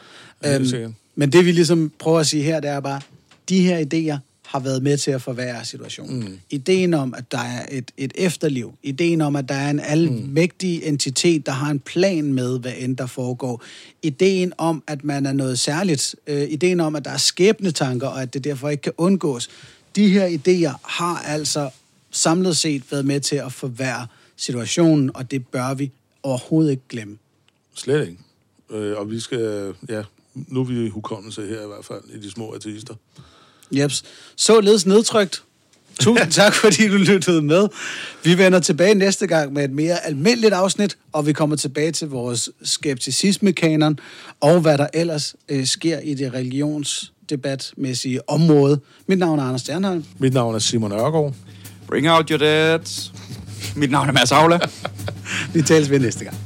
Øhm, men det vi ligesom prøver at sige her, det er bare, de her idéer har været med til at forværre situationen. Mm. Ideen om, at der er et, et efterliv. Ideen om, at der er en almægtig mm. entitet, der har en plan med, hvad end der foregår. Ideen om, at man er noget særligt. Øh, ideen om, at der er skæbnetanker, og at det derfor ikke kan undgås. De her idéer har altså samlet set været med til at forværre situationen, og det bør vi overhovedet ikke glemme. Slet ikke. Øh, og vi skal, ja, nu er vi i hukommelse her i hvert fald, i de små ateister. Jeps. Således nedtrykt. Tusind [LAUGHS] tak, fordi du lyttede med. Vi vender tilbage næste gang med et mere almindeligt afsnit, og vi kommer tilbage til vores skepticisme-kanon, og hvad der ellers øh, sker i det religionsdebatmæssige område. Mit navn er Anders Stjernholm. Mit navn er Simon Ørgaard. Bring out your dads. Mit navn er Mads Aula. [LAUGHS] Vi tales ved næste gang.